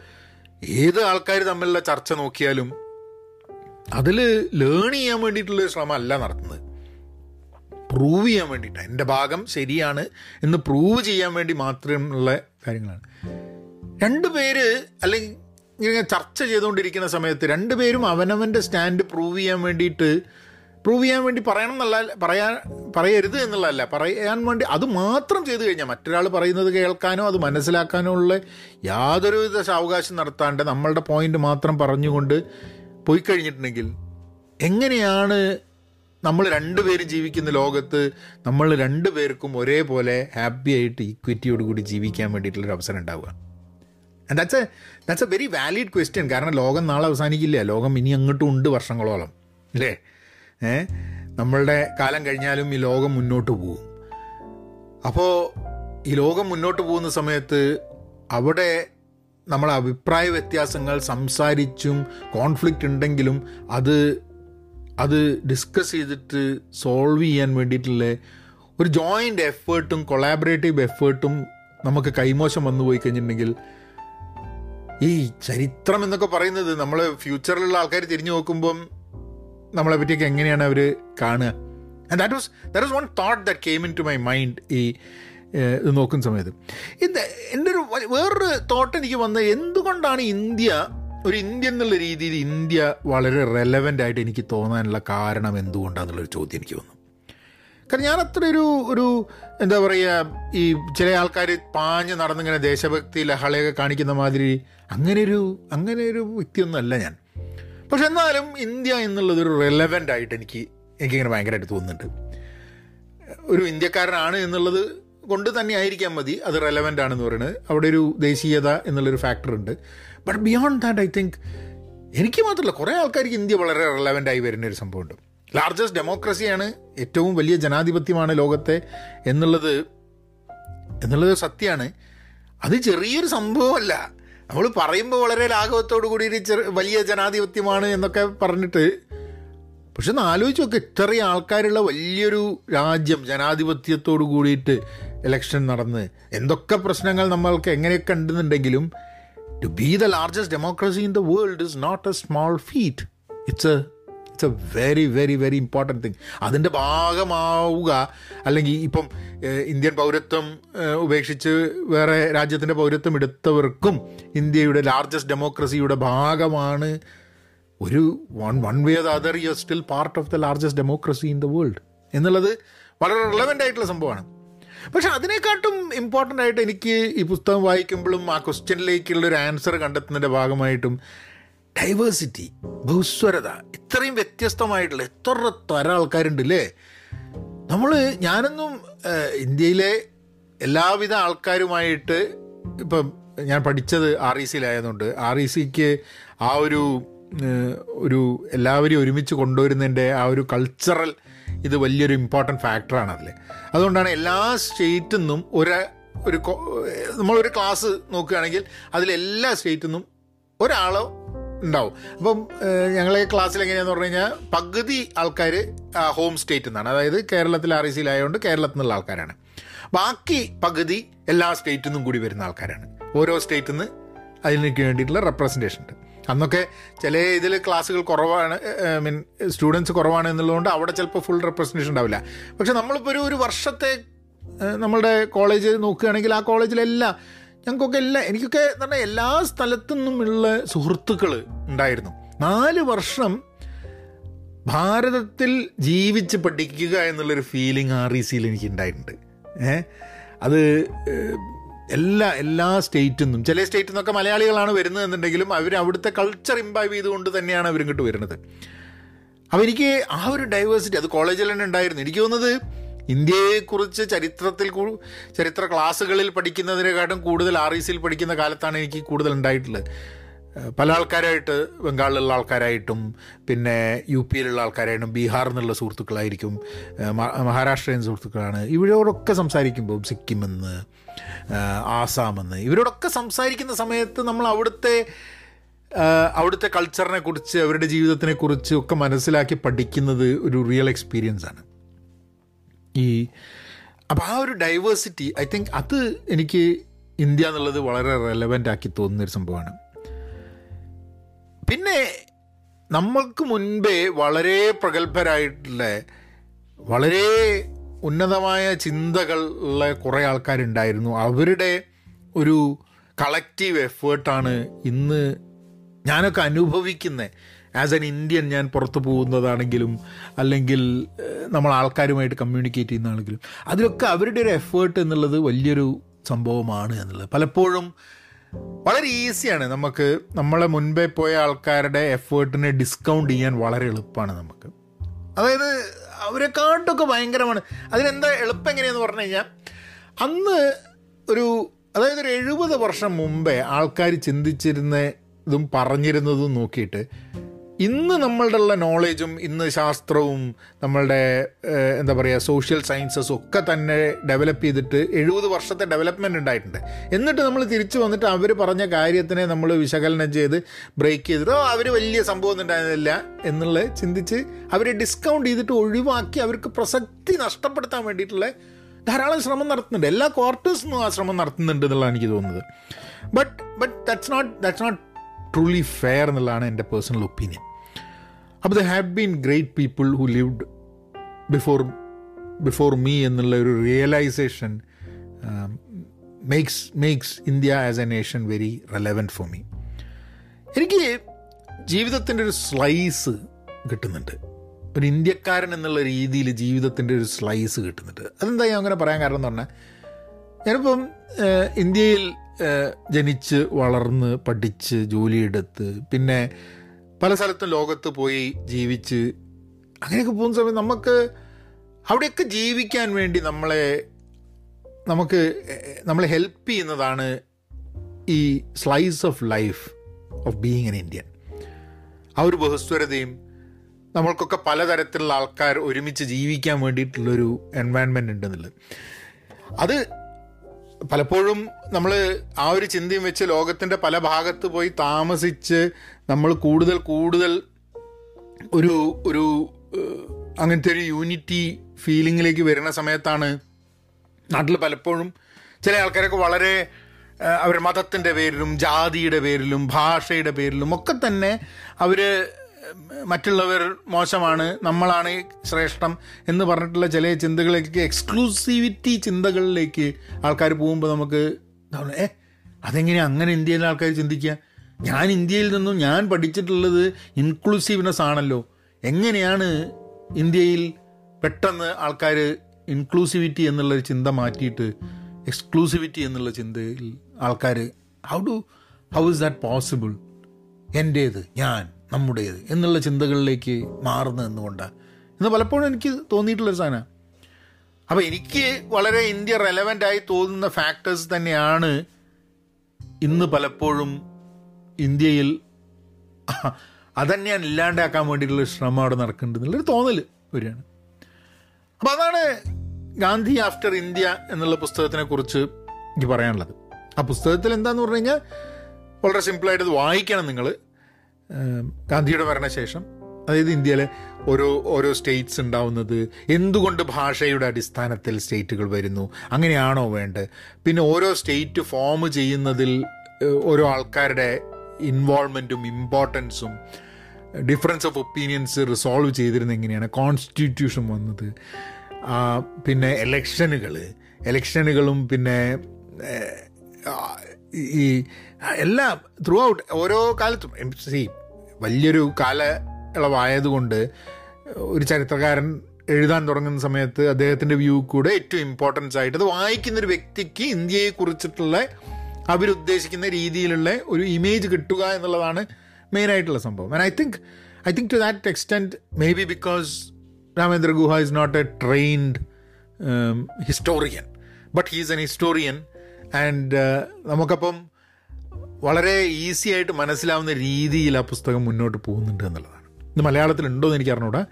ഏത് ആൾക്കാർ തമ്മിലുള്ള ചർച്ച നോക്കിയാലും അതിൽ ലേൺ ചെയ്യാൻ വേണ്ടിയിട്ടുള്ള ശ്രമമല്ല നടത്തുന്നത്. പ്രൂവ് ചെയ്യാൻ വേണ്ടിയിട്ടാണ് എന്റെ ഭാഗം ശരിയാണ് എന്ന് പ്രൂവ് ചെയ്യാൻ വേണ്ടി മാത്രമുള്ള കാര്യങ്ങളാണ്. രണ്ട് പേര് അല്ലെങ്കിൽ ഇങ്ങനെ ചർച്ച ചെയ്തുകൊണ്ടിരിക്കുന്ന സമയത്ത് രണ്ടുപേരും അവനവന്റെ സ്റ്റാൻഡ് പ്രൂവ് ചെയ്യാൻ വേണ്ടിയിട്ട് പ്രൂവ് ചെയ്യാൻ വേണ്ടി പറയണം എന്നല്ല പറയാൻ പറയരുത് എന്നുള്ളതല്ല. പറയാൻ വേണ്ടി അത് മാത്രം ചെയ്തു കഴിഞ്ഞാൽ മറ്റൊരാൾ പറയുന്നത് കേൾക്കാനോ അത് മനസ്സിലാക്കാനോ ഉള്ള യാതൊരുവിധ സാവകാശം നടത്താണ്ട് നമ്മളുടെ പോയിന്റ് മാത്രം പറഞ്ഞുകൊണ്ട് പോയി കഴിഞ്ഞിട്ടുണ്ടെങ്കിൽ എങ്ങനെയാണ് നമ്മൾ രണ്ടുപേരും ജീവിക്കുന്ന ലോകത്ത് നമ്മൾ രണ്ടുപേർക്കും ഒരേപോലെ ഹാപ്പി ആയിട്ട് ഈക്വിറ്റിയോട് കൂടി ജീവിക്കാൻ വേണ്ടിയിട്ടുള്ളൊരു അവസരം ഉണ്ടാവുക. And that's a that's a very valid question കാരണം ലോകം നാളെ അവസാനിക്കില്ല. ലോകം ഇനി അങ്ങോട്ടും ഉണ്ട് വർഷങ്ങളോളം. അല്ലേ? ഏ? നമ്മളുടെ കാലം കഴിഞ്ഞാലും ഈ ലോകം മുന്നോട്ട് പോകും. അപ്പോൾ ഈ ലോകം മുന്നോട്ട് പോകുന്ന സമയത്ത് അവിടെ നമ്മളെ അഭിപ്രായ വ്യത്യാസങ്ങൾ സംസാരിച്ചും കോൺഫ്ലിക്റ്റ് ഉണ്ടെങ്കിലും അത് അത് ഡിസ്കസ് ചെയ്തിട്ട് സോൾവ് ചെയ്യാൻ വേണ്ടിയിട്ടുള്ള ഒരു ജോയിന്റ് എഫേർട്ടും കൊളാബറേറ്റീവ് എഫേർട്ടും നമുക്ക് കൈമോശം വന്നു പോയി കഴിഞ്ഞിട്ടുണ്ടെങ്കിൽ ഈ ചരിത്രം എന്നൊക്കെ പറയുന്നത് നമ്മൾ ഫ്യൂച്ചറിലുള്ള ആൾക്കാർ തിരിഞ്ഞു നോക്കുമ്പം നമ്മളെ പറ്റിയൊക്കെ എങ്ങനെയാണ് അവർ കാണുക? And that was that was one thought that came in to my mind ഈ ഇത് നോക്കുന്ന സമയത്ത്. ഇത് എന്റെ ഒരു വേറൊരു തോട്ട് എനിക്ക് വന്നത് എന്തുകൊണ്ടാണ് ഇന്ത്യ ഒരു ഇന്ത്യ എന്നുള്ള രീതിയിൽ ഇന്ത്യ വളരെ റെലവന്റ് ആയിട്ട് എനിക്ക് തോന്നാനുള്ള കാരണം എന്തുകൊണ്ടാണെന്നുള്ളൊരു ചോദ്യം എനിക്ക് വന്നു. കാരണം ഞാൻ അത്ര ഒരു ഒരു എന്താ പറയുക ഈ ചില ആൾക്കാർ പാഞ്ഞ് നടന്നിങ്ങനെ ദേശഭക്തി ലഹളയൊക്കെ കാണിക്കുന്ന മാതിരി അങ്ങനെ ഒരു അങ്ങനെ ഒരു വ്യക്തിയൊന്നും അല്ല ഞാൻ. പക്ഷെ എന്നാലും ഇന്ത്യ എന്നുള്ളതൊരു റെലവന്റ് ആയിട്ട് എനിക്ക് എനിക്കിങ്ങനെ ഭയങ്കരമായിട്ട് തോന്നുന്നുണ്ട്. ഒരു ഇന്ത്യക്കാരനാണ് എന്നുള്ളത് കൊണ്ട് തന്നെ ആയിരിക്കാം മതി. അത് റെലവന്റ് ആണെന്ന് പറയുന്നത്. അവിടെ ഒരു ദേശീയത എന്നുള്ളൊരു ഫാക്ടർ ഉണ്ട്. But beyond that I think എനിക്ക് മാത്രമല്ല കുറേ ആൾക്കാർക്ക് ഇന്ത്യ വളരെ റെലവന്റ് ആയി വരുന്ന ഒരു സംഭവമുണ്ട്. ലാർജസ്റ്റ് ഡെമോക്രസിയാണ് ഏറ്റവും വലിയ ജനാധിപത്യമാണ് ലോകത്തെ എന്നുള്ളത് എന്നുള്ളത് സത്യമാണ്. അത് ചെറിയൊരു സംഭവമല്ല. നമ്മൾ പറയുമ്പോൾ വളരെ ലാഘവത്തോടു കൂടി ഒരു ചെറു വലിയ ജനാധിപത്യമാണ് എന്നൊക്കെ പറഞ്ഞിട്ട് പക്ഷെ ഒന്ന് ആലോചിച്ച് നോക്ക് ഇത്രയും ആൾക്കാരുള്ള വലിയൊരു രാജ്യം ജനാധിപത്യത്തോടു കൂടിയിട്ട് ഇലക്ഷൻ നടന്ന് എന്തൊക്കെ പ്രശ്നങ്ങൾ നമ്മൾക്ക് എങ്ങനെയൊക്കെ ഉണ്ടെന്നുണ്ടെങ്കിലും to be the largest democracy in the world is not a small feat it's a it's a very very very important thing അതിന്റെ ഭാഗമാവുക അല്ലെങ്കിൽ ഇപ്പം ഇന്ത്യൻ പൗരത്വം ഉപേക്ഷിച്ച് വേറെ രാജ്യത്തിന്റെ പൗരത്വം എടുത്തവർക്കും ഇന്ത്യയുടെ ലാർജസ്റ്റ് ഡെമോക്രസിയുടെ ഭാഗമാണ് ഒരു one one way the other you still part of the largest democracy in the world എന്നുള്ളത് വളരെ റിലവന്റ് ആയിട്ടുള്ള സംഭവമാണ്. പക്ഷെ അതിനെക്കാട്ടും ഇമ്പോർട്ടന്റ് ആയിട്ട് എനിക്ക് ഈ പുസ്തകം വായിക്കുമ്പോഴും ആ ക്വസ്റ്റ്യനിലേക്കുള്ള ഒരു ആൻസർ കണ്ടെത്തുന്നതിന്റെ ഭാഗമായിട്ടും ഡൈവേഴ്സിറ്റി ബഹുസ്വരത ഇത്രയും വ്യത്യസ്തമായിട്ടുള്ള എത്ര തര ആൾക്കാരുണ്ട് അല്ലേ നമ്മൾ ഞാനൊന്നും ഇന്ത്യയിലെ എല്ലാവിധ ആൾക്കാരുമായിട്ട് ഇപ്പം ഞാൻ പഠിച്ചത് ആർ ഇ സിയിലായതുകൊണ്ട് ആർ ഇ സിക്ക് ആ ഒരു ഒരു എല്ലാവരെയും ഒരുമിച്ച് കൊണ്ടുവരുന്നതിന്റെ ആ ഒരു കൾച്ചറൽ ഇത് വലിയൊരു ഇമ്പോർട്ടന്റ് ഫാക്ടറാണ് അതിൽ അതുകൊണ്ടാണ് എല്ലാ സ്റ്റേറ്റിൽ നിന്നും ഒരു ഒരു നമ്മളൊരു ക്ലാസ് നോക്കുകയാണെങ്കിൽ അതിലെല്ലാ സ്റ്റേറ്റിൽ നിന്നും ഒരാളോ ഉണ്ടാവും. അപ്പം ഞങ്ങളെ ക്ലാസ്സിൽ എങ്ങനെയാന്ന് പറഞ്ഞു കഴിഞ്ഞാൽ പകുതി ആൾക്കാർ ഹോം സ്റ്റേറ്റിൽ നിന്നാണ് അതായത് കേരളത്തിൽ ആർ ഇ സിയിലായതുകൊണ്ട് കേരളത്തിൽ നിന്നുള്ള ആൾക്കാരാണ്. ബാക്കി പകുതി എല്ലാ സ്റ്റേറ്റിൽ നിന്നും കൂടി വരുന്ന ആൾക്കാരാണ്. ഓരോ സ്റ്റേറ്റിൽ നിന്ന് അതിനൊക്കെ വേണ്ടിയിട്ടുള്ള റെപ്രസെന്റേഷൻ ഉണ്ട്. അന്നൊക്കെ ചില ഇതിൽ ക്ലാസ്സുകൾ കുറവാണ് മീൻ സ്റ്റുഡൻസ് കുറവാണ് എന്നുള്ളതുകൊണ്ട് അവിടെ ചിലപ്പോൾ ഫുൾ റെപ്രസെന്റേഷൻ ഉണ്ടാവില്ല. പക്ഷെ നമ്മളിപ്പോൾ ഒരു ഒരു വർഷത്തെ നമ്മളുടെ കോളേജ് നോക്കുകയാണെങ്കിൽ ആ കോളേജിലെല്ലാം ഞങ്ങൾക്കൊക്കെ എല്ലാം എനിക്കൊക്കെ പറഞ്ഞാൽ എല്ലാ സ്ഥലത്തു നിന്നുമുള്ള സുഹൃത്തുക്കൾ ഉണ്ടായിരുന്നു. നാല് വർഷം ഭാരതത്തിൽ ജീവിച്ച് പഠിക്കുക എന്നുള്ളൊരു ഫീലിംഗ് ആർ ഇ സിയിൽ എനിക്ക് ഉണ്ടായിട്ടുണ്ട്. ഏഹ് അത് എല്ലാ എല്ലാ സ്റ്റേറ്റിൽ നിന്നും ചില സ്റ്റേറ്റിൽ നിന്നൊക്കെ മലയാളികളാണ് വരുന്നത് എന്നുണ്ടെങ്കിലും അവർ അവിടുത്തെ കൾച്ചർ ഇമ്പാവ് ചെയ്തുകൊണ്ട് തന്നെയാണ് അവർ ഇങ്ങോട്ട് വരുന്നത്. അപ്പോൾ എനിക്ക് ആ ഒരു ഡൈവേഴ്സിറ്റി അത് കോളേജിൽ തന്നെ ഉണ്ടായിരുന്നു. എനിക്ക് തോന്നുന്നത് ഇന്ത്യയെക്കുറിച്ച് ചരിത്രത്തിൽ ചരിത്ര ക്ലാസ്സുകളിൽ പഠിക്കുന്നതിനെക്കാട്ടും കൂടുതൽ ആർ ഇ സിയിൽ പഠിക്കുന്ന കാലത്താണ് എനിക്ക് കൂടുതൽ ഉണ്ടായിട്ടുള്ളത്. പല ആൾക്കാരായിട്ട് ബംഗാളിലുള്ള ആൾക്കാരായിട്ടും പിന്നെ യു പിയിലുള്ള ആൾക്കാരായിട്ടും ബീഹാറിൽ നിന്നുള്ള സുഹൃത്തുക്കളായിരിക്കും മഹാരാഷ്ട്രയൻ സുഹൃത്തുക്കളാണ്. ഇവരോടൊക്കെ സംസാരിക്കുമ്പോൾ സിക്കിമെന്ന് ആസാമെന്ന്. ഇവരോടൊക്കെ സംസാരിക്കുന്ന സമയത്ത് നമ്മൾ അവിടുത്തെ അവിടുത്തെ കൾച്ചറിനെ കുറിച്ച് അവരുടെ ജീവിതത്തിനെ കുറിച്ച് ഒക്കെ മനസ്സിലാക്കി പഠിക്കുന്നത് ഒരു റിയൽ എക്സ്പീരിയൻസ് ആണ്. ഈ അപ്പോൾ ആ ഒരു ഡൈവേഴ്സിറ്റി ഐ തിങ്ക് അത് എനിക്ക് ഇന്ത്യ എന്നുള്ളത് വളരെ റെലവന്റ് ആക്കി തോന്നുന്നൊരു സംഭവമാണ്. പിന്നെ നമ്മൾക്ക് മുൻപേ വളരെ പ്രഗത്ഭരായിട്ടുള്ള വളരെ ഉന്നതമായ ചിന്തകളുള്ള കുറേ ആൾക്കാരുണ്ടായിരുന്നു. അവരുടെ ഒരു കളക്റ്റീവ് എഫേർട്ടാണ് ഇന്ന് ഞാനൊക്കെ അനുഭവിക്കുന്നത് ആസ് എൻ ഇന്ത്യൻ ഞാൻ പുറത്തു പോകുന്നതാണെങ്കിലും അല്ലെങ്കിൽ നമ്മൾ ആൾക്കാരുമായിട്ട് കമ്മ്യൂണിക്കേറ്റ് ചെയ്യുന്നതാണെങ്കിലും അതിലൊക്കെ അവരുടെ ഒരു എഫേർട്ട് എന്നുള്ളത് വലിയൊരു സംഭവമാണ് എന്നുള്ളത്. പലപ്പോഴും വളരെ ഈസിയാണ് നമുക്ക് നമ്മളെ മുൻപേ പോയ ആൾക്കാരുടെ എഫേർട്ടിനെ ഡിസ്കൗണ്ട് ചെയ്യാൻ വളരെ എളുപ്പമാണ് നമുക്ക്. അതായത് അവരെക്കാട്ടൊക്കെ ഭയങ്കരമാണ്. അതിനെന്താ എളുപ്പം എങ്ങനെയാന്ന് പറഞ്ഞു കഴിഞ്ഞാൽ അന്ന് ഒരു അതായത് ഒരു എഴുപത് വർഷം മുമ്പേ ആൾക്കാർ ചിന്തിച്ചിരുന്ന ഇതും പറഞ്ഞിരുന്നതും നോക്കിയിട്ട് ഇന്ന് നമ്മളുടെ ഉള്ള നോളേജും ഇന്ന് ശാസ്ത്രവും നമ്മളുടെ എന്താ പറയുക സോഷ്യൽ സയൻസസും ഒക്കെ തന്നെ ഡെവലപ്പ് ചെയ്തിട്ട് എഴുപത് വർഷത്തെ ഡെവലപ്മെന്റ് ഉണ്ടായിട്ടുണ്ട്. എന്നിട്ട് നമ്മൾ തിരിച്ചു വന്നിട്ട് അവർ പറഞ്ഞ കാര്യത്തിനെ നമ്മൾ വിശകലനം ചെയ്ത് ബ്രേക്ക് ചെയ്തിട്ട് അവർ വലിയ സംഭവം ഉണ്ടായിരുന്നില്ല എന്നുള്ളത് ചിന്തിച്ച് അവരെ ഡിസ്കൗണ്ട് ചെയ്തിട്ട് ഒഴിവാക്കി അവർക്ക് പ്രസക്തി നഷ്ടപ്പെടുത്താൻ വേണ്ടിയിട്ടുള്ള ധാരാളം ശ്രമം നടത്തുന്നുണ്ട്. എല്ലാ ക്വാർട്ടേഴ്സിനും ആ ശ്രമം നടത്തുന്നുണ്ട് എന്നുള്ളതാണ് എനിക്ക് തോന്നുന്നത്. But but that's not that's not truly fair എന്നുള്ളതാണ് എന്റെ പേഴ്സണൽ ഒപ്പീനിയൻ അപ്പോൾ the have been great people who lived before before me എന്നുള്ള ഒരു realisation makes makes India as a nation very relevant for me എനിക്ക് ജീവിതത്തിന്റെ ഒരു slice കിട്ടുന്നുണ്ട്. ഒരു ഇന്ത്യക്കാരൻ എന്നുള്ള രീതിയിൽ ജീവിതത്തിന്റെ ഒരു സ്ലൈസ് കിട്ടുന്നുണ്ട്. അതെന്താ ഞാൻ അങ്ങനെ പറയാൻ കാരണം എന്ന് പറഞ്ഞാൽ ഞാനിപ്പം ഇന്ത്യയിൽ ജനിച്ച് വളർന്ന് പഠിച്ച് ജോലിയെടുത്ത് പിന്നെ പല സ്ഥലത്തും ലോകത്ത് പോയി ജീവിച്ച് അങ്ങനെയൊക്കെ പോകുന്ന സമയത്ത് നമുക്ക് അവിടെയൊക്കെ ജീവിക്കാൻ വേണ്ടി നമ്മളെ നമുക്ക് നമ്മളെ ഹെൽപ്പ് ചെയ്യുന്നതാണ് ഈ slice of life of being an Indian ആ ഒരു ബഹുസ്വരതയും നമ്മൾക്കൊക്കെ പലതരത്തിലുള്ള ആൾക്കാർ ഒരുമിച്ച് ജീവിക്കാൻ വേണ്ടിയിട്ടുള്ളൊരു എൻവയൺമെന്റ് ഉണ്ടെന്നുള്ളത്. അത് പലപ്പോഴും നമ്മൾ ആ ഒരു ചിന്തയും വെച്ച് ലോകത്തിന്റെ പല ഭാഗത്ത് പോയി താമസിച്ച് നമ്മൾ കൂടുതൽ കൂടുതൽ ഒരു ഒരു അങ്ങനത്തെ ഒരു യൂണിറ്റി ഫീലിങ്ങിലേക്ക് വരുന്ന സമയത്താണ് നാട്ടിൽ പലപ്പോഴും ചില ആൾക്കാരൊക്കെ വളരെ അവർ മതത്തിന്റെ പേരിലും ജാതിയുടെ പേരിലും ഭാഷയുടെ പേരിലും ഒക്കെ തന്നെ അവർ മറ്റുള്ളവർ മോശമാണ് നമ്മളാണ് ശ്രേഷ്ഠം എന്ന് പറഞ്ഞിട്ടുള്ള ചില ചിന്തകളിലേക്ക് എക്സ്ക്ലൂസിവിറ്റി ചിന്തകളിലേക്ക് ആൾക്കാർ പോകുമ്പോൾ നമുക്ക് ഏ അതെങ്ങനെയാണ് അങ്ങനെ ഇന്ത്യയിലെ ആൾക്കാർ ചിന്തിക്കുക? ഞാൻ ഇന്ത്യയിൽ നിന്നും ഞാൻ പഠിച്ചിട്ടുള്ളത് ഇൻക്ലൂസീവ്നെസ് ആണല്ലോ. എങ്ങനെയാണ് ഇന്ത്യയിൽ പെട്ടെന്ന് ആൾക്കാർ ഇൻക്ലൂസിവിറ്റി എന്നുള്ളൊരു ചിന്ത മാറ്റിയിട്ട് എക്സ്ക്ലൂസിവിറ്റി എന്നുള്ള ചിന്തയിൽ ആൾക്കാർ how do how is that possible എന്റേത് ഞാൻ. നമ്മുടേത് എന്നുള്ള ചിന്തകളിലേക്ക് മാറുന്നത് എന്നുകൊണ്ടാണ് എന്ന് പലപ്പോഴും എനിക്ക് തോന്നിയിട്ടുള്ളൊരു സാധനമാണ് അപ്പോൾ എനിക്ക് വളരെ ഇന്ത്യ റെലവന്റ് ആയി തോന്നുന്ന ഫാക്ടേഴ്സ് തന്നെയാണ് ഇന്ന് പലപ്പോഴും ഇന്ത്യയിൽ അതന്നെയാണ് ഇല്ലാണ്ടാക്കാൻ വേണ്ടിയിട്ടുള്ള ശ്രമം അവിടെ നടക്കുന്നുണ്ടെന്നുള്ളൊരു തോന്നൽ വരികയാണ്. അപ്പം അതാണ് ഗാന്ധി ആഫ്റ്റർ ഇന്ത്യ എന്നുള്ള പുസ്തകത്തിനെ കുറിച്ച് എനിക്ക് പറയാനുള്ളത്. ആ പുസ്തകത്തിൽ എന്താന്ന് പറഞ്ഞു കഴിഞ്ഞാൽ വളരെ സിമ്പിളായിട്ട് വായിക്കണം നിങ്ങൾ ഗാന്ധിയുടെ മരണശേഷം അതായത് ഇന്ത്യയിലെ ഓരോ ഓരോ സ്റ്റേറ്റ്സ് ഉണ്ടാവുന്നത് എന്തുകൊണ്ട് ഭാഷയുടെ അടിസ്ഥാനത്തിൽ സ്റ്റേറ്റുകൾ വരുന്നു അങ്ങനെയാണോ വേണ്ടത്? പിന്നെ ഓരോ സ്റ്റേറ്റ് ഫോം ചെയ്യുന്നതിൽ ഓരോ ആൾക്കാരുടെ ഇൻവോൾവ്മെന്റും ഇമ്പോർട്ടൻസും ഡിഫറൻസ് ഓഫ് ഒപ്പീനിയൻസ് റിസോൾവ് ചെയ്തിരുന്ന എങ്ങനെയാണ്? കോൺസ്റ്റിറ്റ്യൂഷൻ വന്നത്. പിന്നെ എലക്ഷനുകൾ എലക്ഷനുകളും പിന്നെ ഈ എല്ലാ ത്രൂ ഔട്ട് ഓരോ കാലത്തും സി വലിയൊരു കാല ഇളവായതുകൊണ്ട് ഒരു ചരിത്രകാരൻ എഴുതാൻ തുടങ്ങുന്ന സമയത്ത് അദ്ദേഹത്തിന്റെ വ്യൂ കൂടെ ഏറ്റവും ഇമ്പോർട്ടൻസ് ആയിട്ട് അത് വായിക്കുന്ന ഒരു വ്യക്തിക്ക് ഇന്ത്യയെ കുറിച്ചിട്ടുള്ള അവരുദ്ദേശിക്കുന്ന രീതിയിലുള്ള ഒരു ഇമേജ് കിട്ടുക എന്നുള്ളതാണ് മെയിനായിട്ടുള്ള സംഭവം. And I think I think to that extent may be because Ramendra Guha is not a trained historian but he's an historian and നമുക്കപ്പം വളരെ ഈസി ആയിട്ട് മനസ്സിലാവുന്ന രീതിയിൽ ആ പുസ്തകം മുന്നോട്ട് പോകുന്നുണ്ട് എന്നുള്ളതാണ്. ഇത് മലയാളത്തിലുണ്ടോ എന്ന് എനിക്ക് അറിഞ്ഞൂടാ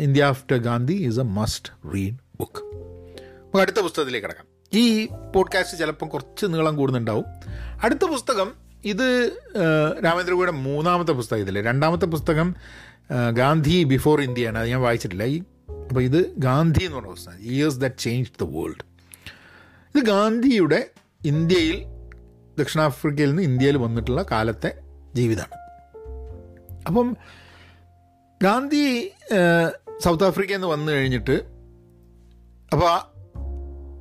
India after Gandhi is a must read book. നമുക്ക് അടുത്ത പുസ്തകത്തിലേക്ക് കിടക്കാം. ഈ പോഡ്കാസ്റ്റ് ചിലപ്പം കുറച്ച് നീളം കൂടുന്നുണ്ടാവും. അടുത്ത പുസ്തകം ഇത് ഏഹ്, രാമേന്ദ്രഗുയുടെ മൂന്നാമത്തെ പുസ്തകം ഇതല്ലേ രണ്ടാമത്തെ പുസ്തകം ഗാന്ധി ബിഫോർ ഇന്ത്യയാണ്. അത് ഞാൻ വായിച്ചിട്ടില്ല. ഈ അപ്പോൾ ഇത് ഗാന്ധി എന്ന് പറഞ്ഞ പുസ്തകം. Years that change the world ഇത് ഗാന്ധിയുടെ ഇന്ത്യയിൽ ദക്ഷിണാഫ്രിക്കയിൽ നിന്ന് ഇന്ത്യയിൽ വന്നിട്ടുള്ള കാലത്തെ ജീവിതമാണ് അപ്പം ഗാന്ധി സൗത്ത് ആഫ്രിക്കയിൽ നിന്ന് വന്നു കഴിഞ്ഞിട്ട് അപ്പോൾ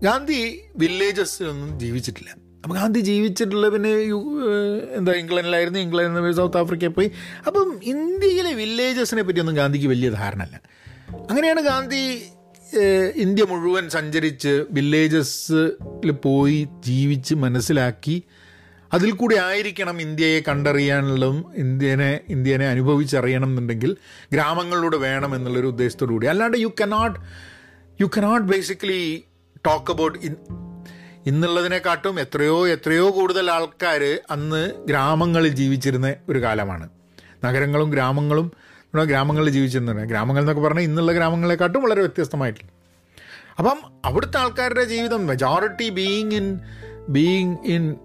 ഗാന്ധി വില്ലേജസിലൊന്നും ജീവിച്ചിട്ടില്ല. അപ്പം ഗാന്ധി ജീവിച്ചിട്ടുള്ള പിന്നെ എന്താ ഇംഗ്ലണ്ടിലായിരുന്നു ഇംഗ്ലണ്ടിൽ നിന്ന് സൗത്ത് ആഫ്രിക്കയിൽ പോയി. അപ്പം ഇന്ത്യയിലെ വില്ലേജസിനെ പറ്റിയൊന്നും ഗാന്ധിക്ക് വലിയ ധാരണ അല്ല അങ്ങനെയാണ് ഗാന്ധി ഇന്ത്യ മുഴുവൻ സഞ്ചരിച്ച് വില്ലേജസിൽ പോയി ജീവിച്ച് മനസ്സിലാക്കി അതിൽ കൂടി ആയിരിക്കണം ഇന്ത്യയെ കണ്ടറിയാനുള്ളതും ഇന്ത്യനെ ഇന്ത്യനെ അനുഭവിച്ചറിയണം എന്നുണ്ടെങ്കിൽ ഗ്രാമങ്ങളിലൂടെ വേണം എന്നുള്ളൊരു ഉദ്ദേശത്തോടു കൂടി അല്ലാണ്ട് you cannot you cannot basically talk about in ഇന്നുള്ളതിനെക്കാട്ടും എത്രയോ എത്രയോ കൂടുതൽ ആൾക്കാർ അന്ന് ഗ്രാമങ്ങളിൽ ജീവിച്ചിരുന്ന ഒരു കാലമാണ്. നഗരങ്ങളും ഗ്രാമങ്ങളും ഇവിടെ ഗ്രാമങ്ങളിൽ ജീവിച്ചെന്ന് പറയാം ഗ്രാമങ്ങൾ എന്നൊക്കെ പറഞ്ഞാൽ ഇന്നുള്ള ഗ്രാമങ്ങളെക്കാട്ടും വളരെ വ്യത്യസ്തമായിട്ടില്ല. അപ്പം അവിടുത്തെ ആൾക്കാരുടെ ജീവിതം majority being in being in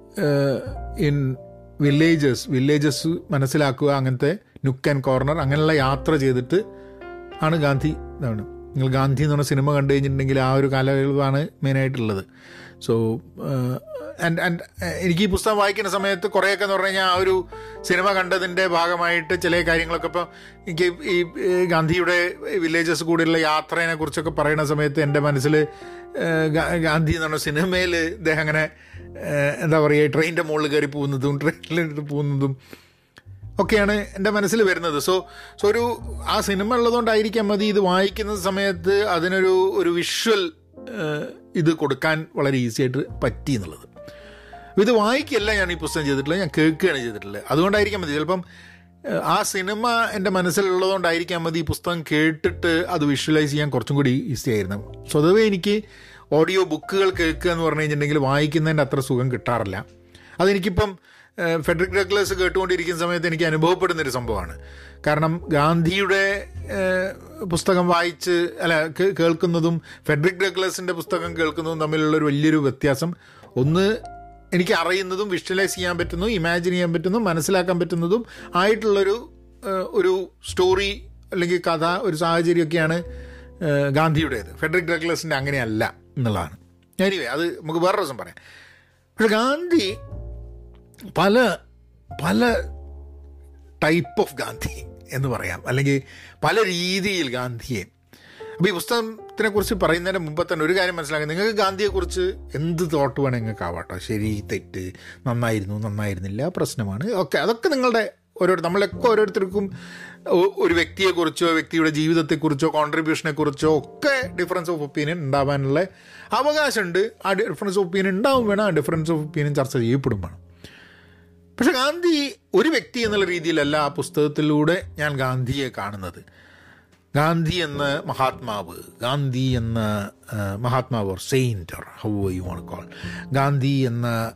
in villages villages മനസ്സിലാക്കുക അങ്ങനത്തെ നുക്ക് ആൻഡ് കോർണർ അങ്ങനെയുള്ള യാത്ര ചെയ്തിട്ട് ആണ് ഗാന്ധി ഇതാണ്. നിങ്ങൾ ഗാന്ധി എന്ന് പറഞ്ഞ സിനിമ കണ്ടു കഴിഞ്ഞിട്ടുണ്ടെങ്കിൽ ആ ഒരു കാലയളവാണ് മെയിനായിട്ടുള്ളത് സോ എനിക്ക് ഈ പുസ്തകം വായിക്കുന്ന സമയത്ത് കുറേയൊക്കെ എന്ന് പറഞ്ഞു കഴിഞ്ഞാൽ ആ ഒരു സിനിമ കണ്ടതിന്റെ ഭാഗമായിട്ട് ചില കാര്യങ്ങളൊക്കെ ഇപ്പം എനിക്ക് ഈ ഗാന്ധിയുടെ വില്ലേജസ് കൂടിയുള്ള യാത്രയെ കുറിച്ചൊക്കെ പറയുന്ന സമയത്ത് എന്റെ മനസ്സിൽ ഗാന്ധി എന്ന് പറഞ്ഞ സിനിമയിൽ ഇദ്ദേഹം അങ്ങനെ എന്താ പറയുക ട്രെയിനിന്റെ മുകളിൽ കയറി പോകുന്നതും ട്രെയിനിലിട്ട് പോകുന്നതും ഒക്കെയാണ് എന്റെ മനസ്സിൽ വരുന്നത്. സോ സോ ഒരു ആ സിനിമ ഉള്ളതുകൊണ്ടായിരിക്കാം മതി ഇത് വായിക്കുന്ന സമയത്ത് അതിനൊരു ഒരു വിഷ്വൽ ഇത് കൊടുക്കാൻ വളരെ ഈസി ആയിട്ട് പറ്റി എന്നുള്ളത്. ഇത് വായിക്കല്ല ഞാൻ ഈ പുസ്തകം ചെയ്തിട്ടുള്ളത് ഞാൻ കേൾക്കുകയാണ് ചെയ്തിട്ടുള്ളത്. അതുകൊണ്ടായിരിക്കാം മതി. ചിലപ്പം ആ സിനിമ എന്റെ മനസ്സിലുള്ളതുകൊണ്ടായിരിക്കാം മതി ഈ പുസ്തകം കേട്ടിട്ട് അത് വിഷ്വലൈസ് ചെയ്യാൻ കുറച്ചും കൂടി ഈസി ആയിരുന്നു സ്വതവേ എനിക്ക് ഓഡിയോ ബുക്കുകൾ കേൾക്കുക എന്ന് പറഞ്ഞു കഴിഞ്ഞിട്ടുണ്ടെങ്കിൽ വായിക്കുന്നതിന്റെ അത്ര സുഖം കിട്ടാറില്ല. അതെനിക്കിപ്പം ഫെഡറിക് ഡഗ്ലസ് കേട്ടുകൊണ്ടിരിക്കുന്ന സമയത്ത് എനിക്ക് അനുഭവപ്പെടുന്നൊരു സംഭവമാണ്. കാരണം ഗാന്ധിയുടെ പുസ്തകം വായിച്ച് അല്ല കേൾക്കുന്നതും ഫെഡറിക് ഡഗ്ലസിന്റെ പുസ്തകം കേൾക്കുന്നതും തമ്മിലുള്ളൊരു വലിയൊരു വ്യത്യാസം. ഒന്ന് എനിക്ക് അറിയുന്നതും വിഷ്വലൈസ് ചെയ്യാൻ പറ്റുന്നു ഇമാജിൻ ചെയ്യാൻ പറ്റുന്നതും മനസ്സിലാക്കാൻ പറ്റുന്നതും ആയിട്ടുള്ളൊരു ഒരു സ്റ്റോറി അല്ലെങ്കിൽ കഥ ഒരു സാഹചര്യമൊക്കെയാണ് ഗാന്ധിയുടേത്. ഫെഡറിക് ഡഗ്ലസിന്റെ അങ്ങനെയല്ല എന്നുള്ളതാണ്. എനിവേ അത് നമുക്ക് വേറെ ദിവസം പറയാം. പക്ഷെ ഗാന്ധി പല പല ടൈപ്പ് ഓഫ് ഗാന്ധി എന്ന് പറയാം. അല്ലെങ്കിൽ പല രീതിയിൽ ഗാന്ധിയെ. അപ്പോൾ ഈ പുസ്തകത്തിനെ കുറിച്ച് പറയുന്നതിന് മുമ്പ് തന്നെ ഒരു കാര്യം മനസ്സിലാക്കുക നിങ്ങൾക്ക് ഗാന്ധിയെക്കുറിച്ച് എന്ത് തോട്ട് വേണം നിങ്ങൾക്ക് ആവാട്ടോ. ശരി തെറ്റ് നന്നായിരുന്നു നന്നായിരുന്നില്ല പ്രശ്നമാണ്. ഓക്കെ അതൊക്കെ നിങ്ങളുടെ ഓരോ നമ്മളൊക്കെ ഓരോരുത്തർക്കും ഒരു വ്യക്തിയെക്കുറിച്ചോ വ്യക്തിയുടെ ജീവിതത്തെക്കുറിച്ചോ കോൺട്രിബ്യൂഷനെക്കുറിച്ചോ ഒക്കെ ഡിഫറൻസ് ഓഫ് ഒപ്പീനിയൻ ഉണ്ടാവാനുള്ള അവകാശമുണ്ട്. ആ ഡിഫറൻസ് ഓഫ് ഒപ്പീനിയൻ ഉണ്ടാവും വേണം ആ ഡിഫറൻസ് ഓഫ് ഒപ്പീനിയൻ ചർച്ച ചെയ്യപ്പെടും വേണം. പക്ഷെ ഗാന്ധി ഒരു വ്യക്തി എന്നുള്ള രീതിയിലല്ല ആ പുസ്തകത്തിലൂടെ ഞാൻ ഗാന്ധിയെ കാണുന്നത്. ഗാന്ധി എന്ന മഹാത്മാവ് ഗാന്ധി എന്ന മഹാത്മാവ് or saint or how you want call Gandhi എന്ന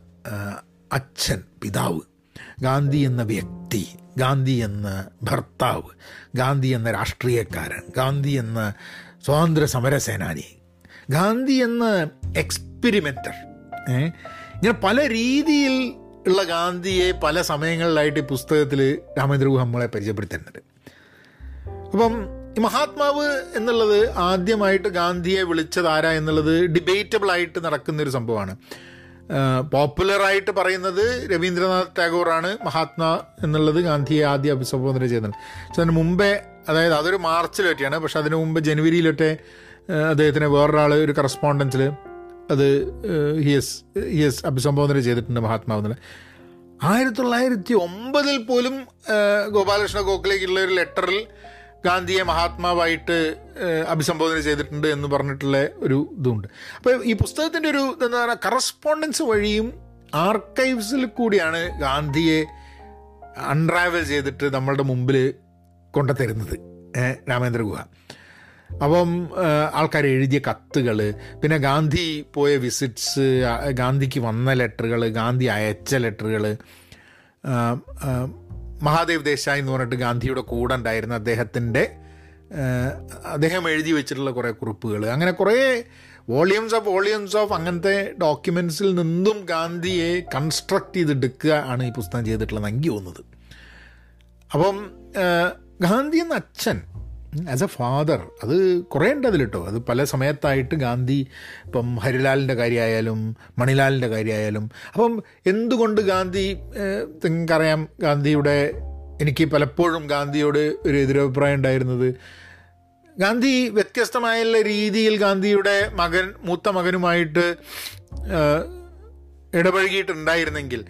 അച്ഛൻ പിതാവ് ഗാന്ധി എന്ന വ്യക്തി ഗാന്ധി എന്ന ഭർത്താവ് ഗാന്ധി എന്ന രാഷ്ട്രീയക്കാരൻ ഗാന്ധി എന്ന സ്വാതന്ത്ര്യ സമരസേനാനി ഗാന്ധി എന്ന എക്സ്പെരിമെന്റർ ഇങ്ങനെ പല രീതിയിൽ ഉള്ള ഗാന്ധിയെ പല സമയങ്ങളിലായിട്ട് ഈ പുസ്തകത്തിൽ രാമേന്ദ്ര നമ്മളെ പരിചയപ്പെടുത്തുന്നുണ്ട് അപ്പം ഈ മഹാത്മാവ് എന്നുള്ളത് ആദ്യമായിട്ട് ഗാന്ധിയെ വിളിച്ചത് ആരാ എന്നുള്ളത് ഡിബേറ്റബിൾ ആയിട്ട് നടക്കുന്ന ഒരു സംഭവമാണ് പോപ്പുലറായിട്ട് പറയുന്നത് രവീന്ദ്രനാഥ് ടാഗോറാണ് മഹാത്മാ എന്നുള്ളത് ഗാന്ധിയെ ആദ്യം അഭിസംബോധന ചെയ്യുന്നത് പക്ഷെ അതിന് മുമ്പേ അതായത് അതൊരു മാർച്ചിൽ പറ്റിയാണ് പക്ഷെ അതിന് മുമ്പ് ജനുവരിയിലൊക്കെ അദ്ദേഹത്തിന് വേറൊരാൾ ഒരു കറസ്പോണ്ടൻസിൽ അത് ഹിയസ് ഹിയസ് അഭിസംബോധന ചെയ്തിട്ടുണ്ട് മഹാത്മാവ് എന്നുള്ള ആയിരത്തി തൊള്ളായിരത്തി ഒമ്പതിൽ പോലും ഗോപാലകൃഷ്ണ ഗോഖലേക്കുള്ള ഒരു ലെറ്ററിൽ ഗാന്ധിയെ മഹാത്മാവായിട്ട് അഭിസംബോധന ചെയ്തിട്ടുണ്ട് എന്ന് പറഞ്ഞിട്ടുള്ള ഒരു ഇതുണ്ട്. അപ്പോൾ ഈ പുസ്തകത്തിന്റെ ഒരു എന്താ പറയുക കറസ്പോണ്ടൻസ് വഴിയും ആർക്കൈവ്സിൽ കൂടിയാണ് ഗാന്ധിയെ അൺട്രാവൽ ചെയ്തിട്ട് നമ്മളുടെ മുമ്പിൽ കൊണ്ടുതരുന്നത് രാമേന്ദ്ര ഗുഹ. അപ്പം ആൾക്കാർ എഴുതിയ കത്തുകൾ പിന്നെ ഗാന്ധി പോയ വിസിറ്റ്സ് ഗാന്ധിക്ക് വന്ന ലെറ്ററുകൾ ഗാന്ധി അയച്ച ലെറ്ററുകൾ മഹാദേവ് ദേശായി എന്ന് പറഞ്ഞിട്ട് ഗാന്ധിയുടെ കൂടെ ഉണ്ടായിരുന്ന അദ്ദേഹത്തിന്റെ അദ്ദേഹം എഴുതി വെച്ചിട്ടുള്ള കുറേ കുറിപ്പുകൾ. അങ്ങനെ കുറേ വോളിയംസ് ഓഫ് വോളിയംസ് ഓഫ് അങ്ങനത്തെ ഡോക്യുമെൻസിൽ നിന്നും ഗാന്ധിയെ കൺസ്ട്രക്ട് ചെയ്തെടുക്കുക ആണ് ഈ പുസ്തകം ചെയ്തിട്ടുള്ളത് എനിക്ക് തോന്നുന്നത്. അപ്പം ഗാന്ധി എന്ന അച്ഛൻ ആസ് എ ഫാദർ അത് കുറേ ഉണ്ട് അതിൽ കേട്ടോ അത് പല സമയത്തായിട്ട് ഗാന്ധി ഇപ്പം ഹരിലാലിന്റെ കാര്യമായാലും മണിലാലിന്റെ കാര്യമായാലും അപ്പം എന്തുകൊണ്ട് ഗാന്ധി നിങ്ങൾക്കറിയാം ഗാന്ധിയുടെ എനിക്ക് പലപ്പോഴും ഗാന്ധിയോട് ഒരു എതിരഭിപ്രായം ഉണ്ടായിരുന്നത്. ഗാന്ധി വ്യത്യസ്തമായുള്ള രീതിയിൽ ഗാന്ധിയുടെ മകൻ മൂത്ത മകനുമായിട്ട് ഇടപഴകിയിട്ടുണ്ടായിരുന്നെങ്കിൽ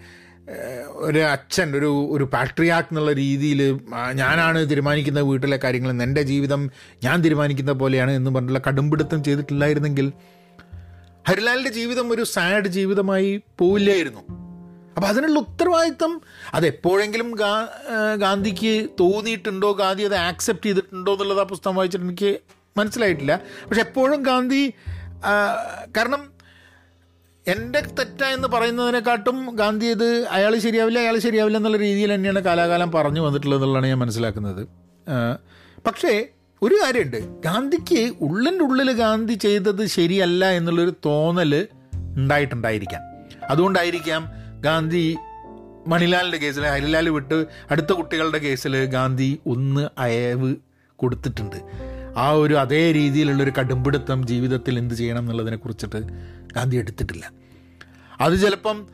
ഒരു അച്ഛൻ ഒരു ഒരു പാട്രിയാക്ക് എന്നുള്ള രീതിയിൽ ഞാനാണ് തീരുമാനിക്കുന്ന വീട്ടിലെ കാര്യങ്ങൾ എന്റെ ജീവിതം ഞാൻ തീരുമാനിക്കുന്ന പോലെയാണ് എന്ന് പറഞ്ഞുള്ള കടുംപിടുത്തം ചെയ്തിട്ടില്ലായിരുന്നെങ്കിൽ ഹരിലാലിന്റെ ജീവിതം ഒരു സാഡ് ജീവിതമായി പോവില്ലായിരുന്നു. അപ്പോൾ അതിനുള്ള ഉത്തരവാദിത്തം അതെപ്പോഴെങ്കിലും ഗാ ഗാന്ധിക്ക് തോന്നിയിട്ടുണ്ടോ ഗാന്ധി അത് ആക്സെപ്റ്റ് ചെയ്തിട്ടുണ്ടോ എന്നുള്ളത് ആ പുസ്തകം വായിച്ചിട്ട് എനിക്ക് മനസ്സിലായിട്ടില്ല. പക്ഷെ എപ്പോഴും ഗാന്ധി കാരണം എന്റെ തെറ്റായെന്ന് പറയുന്നതിനെക്കാട്ടും ഗാന്ധി ഇത് അയാൾ ശരിയാവില്ല അയാൾ ശരിയാവില്ല എന്നുള്ള രീതിയിൽ തന്നെയാണ് കാലാകാലം പറഞ്ഞു വന്നിട്ടുള്ളത് എന്നുള്ളതാണ് ഞാൻ മനസ്സിലാക്കുന്നത്. പക്ഷേ ഒരു കാര്യമുണ്ട്. ഗാന്ധിക്ക് ഉള്ളിന്റെ ഉള്ളിൽ ഗാന്ധി ചെയ്തത് ശരിയല്ല എന്നുള്ളൊരു തോന്നൽ ഉണ്ടായിട്ടുണ്ടായിരിക്കാം. അതുകൊണ്ടായിരിക്കാം ഗാന്ധി മണിലാലിന്റെ കേസിൽ ഹരിലാൽ വിട്ട് അടുത്ത കുട്ടികളുടെ കേസിൽ ഗാന്ധി ഒന്ന് അയവ് കൊടുത്തിട്ടുണ്ട്. ആ ഒരു അതേ രീതിയിലുള്ളൊരു കടുംപിടുത്തം ജീവിതത്തിൽ എന്ത് ചെയ്യണം എന്നുള്ളതിനെ കുറിച്ചിട്ട് ഗാന്ധി എടുത്തിട്ടില്ല. അത് ചിലപ്പം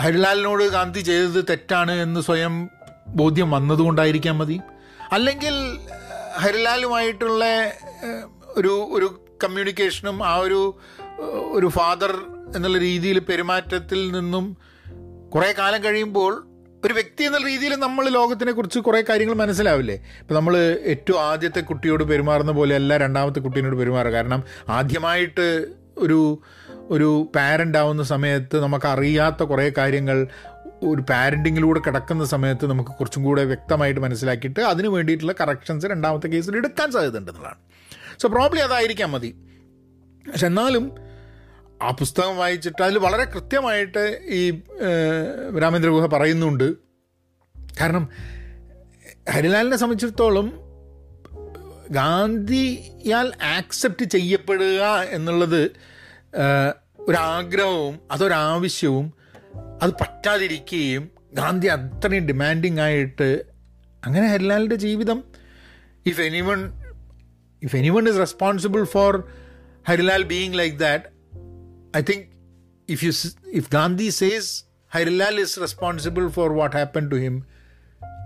ഹരിലാലിനോട് ഗാന്ധി ചെയ്തത് തെറ്റാണ് എന്ന് സ്വയം ബോധ്യം വന്നതുകൊണ്ടായിരിക്കാം മതി. അല്ലെങ്കിൽ ഹരിലാലുമായിട്ടുള്ള ഒരു ഒരു കമ്മ്യൂണിക്കേഷനും ആ ഒരു ഒരു ഫാദർ എന്നുള്ള രീതിയിൽ പെരുമാറ്റത്തിൽ നിന്നും കുറേ കാലം കഴിയുമ്പോൾ ഒരു വ്യക്തി എന്ന രീതിയിൽ നമ്മൾ ലോകത്തിനെ കുറിച്ച് കുറേ കാര്യങ്ങൾ മനസ്സിലാവില്ലേ? ഇപ്പം നമ്മൾ ഏറ്റവും ആദ്യത്തെ കുട്ടിയോട് പെരുമാറുന്ന പോലെ അല്ല രണ്ടാമത്തെ കുട്ടീനോട് പെരുമാറുക. കാരണം ആദ്യമായിട്ട് ഒരു ഒരു പാരന്റ് ആവുന്ന സമയത്ത് നമുക്കറിയാത്ത കുറേ കാര്യങ്ങൾ ഒരു പാരന്റിങ്ങിലൂടെ കിടക്കുന്ന സമയത്ത് നമുക്ക് കുറച്ചും കൂടെ വ്യക്തമായിട്ട് മനസ്സിലാക്കിയിട്ട് അതിന് വേണ്ടിയിട്ടുള്ള കറക്ഷൻസ് രണ്ടാമത്തെ കേസിൽ എടുക്കാൻ സാധ്യതയുണ്ടെന്നുള്ളതാണ് സോ പ്രോബ്ലി അതായിരിക്കാം മതി. പക്ഷെ എന്നാലും ആ പുസ്തകം വായിച്ചിട്ട് അതിൽ വളരെ കൃത്യമായിട്ട് ഈ രാമേന്ദ്ര ഗുഹ പറയുന്നുണ്ട്. കാരണം ഹരിലാലിനെ സംബന്ധിച്ചിടത്തോളം ഗാന്ധിയാൽ ആക്സെപ്റ്റ് ചെയ്യപ്പെടുക എന്നുള്ളത് ഒരാഗ്രഹവും അതൊരാവശ്യവും അത് പറ്റാതിരിക്കുകയും ഗാന്ധി അത്രയും ഡിമാൻഡിങ് ആയിട്ട് അങ്ങനെ ഹരിലാലിന്റെ ജീവിതം if anyone if anyone is responsible for Harilal being like that I think if you if Gandhi says Harilal is responsible for what happened to him,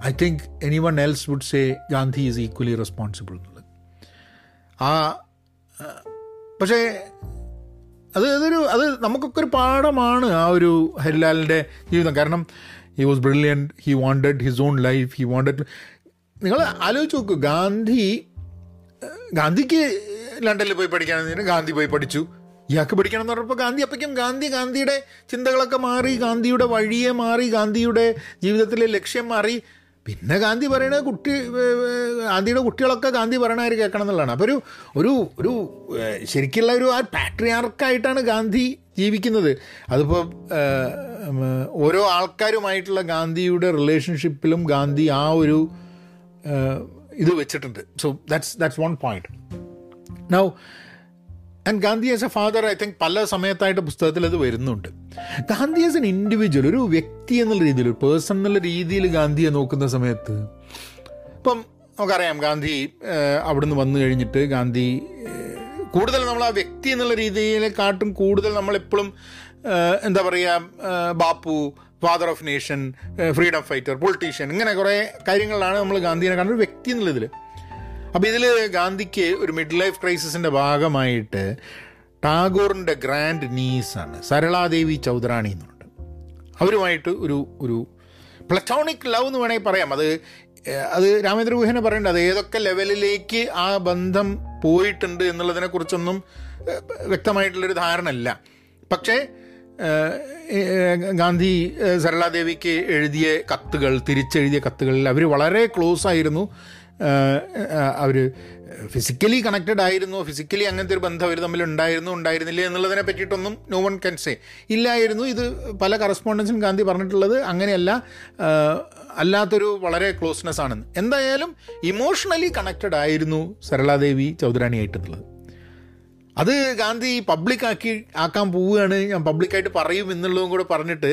I think anyone else would say Gandhi is equally responsible. ആ പക്ഷേ അത് അതൊരു അത് നമുക്കൊക്കെ ഒരു പാഠമാണ് ആ ഒരു ഹരിലാലിന്റെ ജീവിതം കാരണം he was brilliant he wanted his own life he wanted നിങ്ങൾ ആലോചിച്ച് നോക്കൂ ഗാന്ധി ഗാന്ധിക്ക് ലണ്ടനിൽ പോയി പഠിക്കാൻ ഗാന്ധി പോയി പഠിച്ചു ഇയാൾക്ക് പിടിക്കണം എന്ന് പറഞ്ഞപ്പോൾ ഗാന്ധി അപ്പോഴേക്കും ഗാന്ധി ഗാന്ധിയുടെ ചിന്തകളൊക്കെ മാറി ഗാന്ധിയുടെ വഴിയെ മാറി ഗാന്ധിയുടെ ജീവിതത്തിലെ ലക്ഷ്യം മാറി. പിന്നെ ഗാന്ധി പറയണ കുട്ടി ഗാന്ധിയുടെ കുട്ടികളൊക്കെ ഗാന്ധി പറയണവർ കേൾക്കണം എന്നുള്ളതാണ്. അപ്പോൾ ഒരു ഒരു ഒരു ശരിക്കുള്ള ഒരു ആ പാട്രിയാർക്കായിട്ടാണ് ഗാന്ധി ജീവിക്കുന്നത്. അതിപ്പോൾ ഓരോ ആൾക്കാരുമായിട്ടുള്ള ഗാന്ധിയുടെ റിലേഷൻഷിപ്പിലും ഗാന്ധി ആ ഒരു ഇത് വെച്ചിട്ടുണ്ട്. So that's that's one point now and Gandhi as a father I think പല സമയത്തായിട്ട് പുസ്തകത്തിൽ അത് വരുന്നുണ്ട്. ഗാന്ധി ആസ് എൻ ഇൻഡിവിജ്വൽ ഒരു വ്യക്തി എന്നുള്ള രീതിയിൽ ഒരു പേഴ്സൺ എന്നുള്ള രീതിയിൽ ഗാന്ധിയെ നോക്കുന്ന സമയത്ത് ഇപ്പം നമുക്കറിയാം ഗാന്ധി അവിടുന്ന് വന്നു കഴിഞ്ഞിട്ട് ഗാന്ധി കൂടുതൽ നമ്മൾ ആ വ്യക്തി എന്നുള്ള രീതിയിലെക്കാട്ടും കൂടുതൽ നമ്മളെപ്പോഴും എന്താ പറയുക Bapu father of nation freedom fighter politician ഇങ്ങനെ കുറേ കാര്യങ്ങളിലാണ് നമ്മൾ ഗാന്ധിയെ കാണുന്നത്. വ്യക്തി വ്യക്തി എന്നുള്ളതിൽ അപ്പോൾ ഇതിൽ ഗാന്ധിക്ക് ഒരു മിഡ് ലൈഫ് ക്രൈസിസിന്റെ ഭാഗമായിട്ട് ടാഗോറിന്റെ ഗ്രാൻഡ് നീസാണ് സരളാദേവി ചൗധരാണി എന്നുണ്ട്. അവരുമായിട്ട് ഒരു ഒരു പ്ലറ്റോണിക് ലവ് എന്ന് വേണമെങ്കിൽ പറയാം. അത് അത് രാമേന്ദ്ര ഗുഹനെ പറയേണ്ടത് അത് ഏതൊക്കെ ലെവലിലേക്ക് ആ ബന്ധം പോയിട്ടുണ്ട് എന്നുള്ളതിനെക്കുറിച്ചൊന്നും വ്യക്തമായിട്ടുള്ളൊരു ധാരണ അല്ല പക്ഷേ ഗാന്ധി സരളാദേവിക്ക് എഴുതിയ കത്തുകൾ തിരിച്ചെഴുതിയ കത്തുകളിൽ അവർ വളരെ ക്ലോസ് ആയിരുന്നു. അവർ ഫിസിക്കലി കണക്റ്റഡ് ആയിരുന്നു. ഫിസിക്കലി അങ്ങനത്തെ ഒരു ബന്ധം അവർ തമ്മിൽ ഉണ്ടായിരുന്നു ഉണ്ടായിരുന്നില്ല എന്നുള്ളതിനെ പറ്റിയിട്ടൊന്നും നോ വൺ കൻ സേ ഇല്ലായിരുന്നു. ഇത് പല കറസ്പോണ്ടൻസും ഗാന്ധി പറഞ്ഞിട്ടുള്ളത് അങ്ങനെയല്ല. അല്ലാത്തൊരു വളരെ ക്ലോസ്നെസ് ആണെന്ന്. എന്തായാലും ഇമോഷണലി കണക്റ്റഡ് ആയിരുന്നു സരളാദേവി ചൗധരാണിയായിട്ടുള്ളത്. അത് ഗാന്ധി പബ്ലിക്കാക്കി ആക്കാൻ പോവുകയാണ്. ഞാൻ പബ്ലിക്കായിട്ട് പറയും എന്നുള്ളതും കൂടെ പറഞ്ഞിട്ട്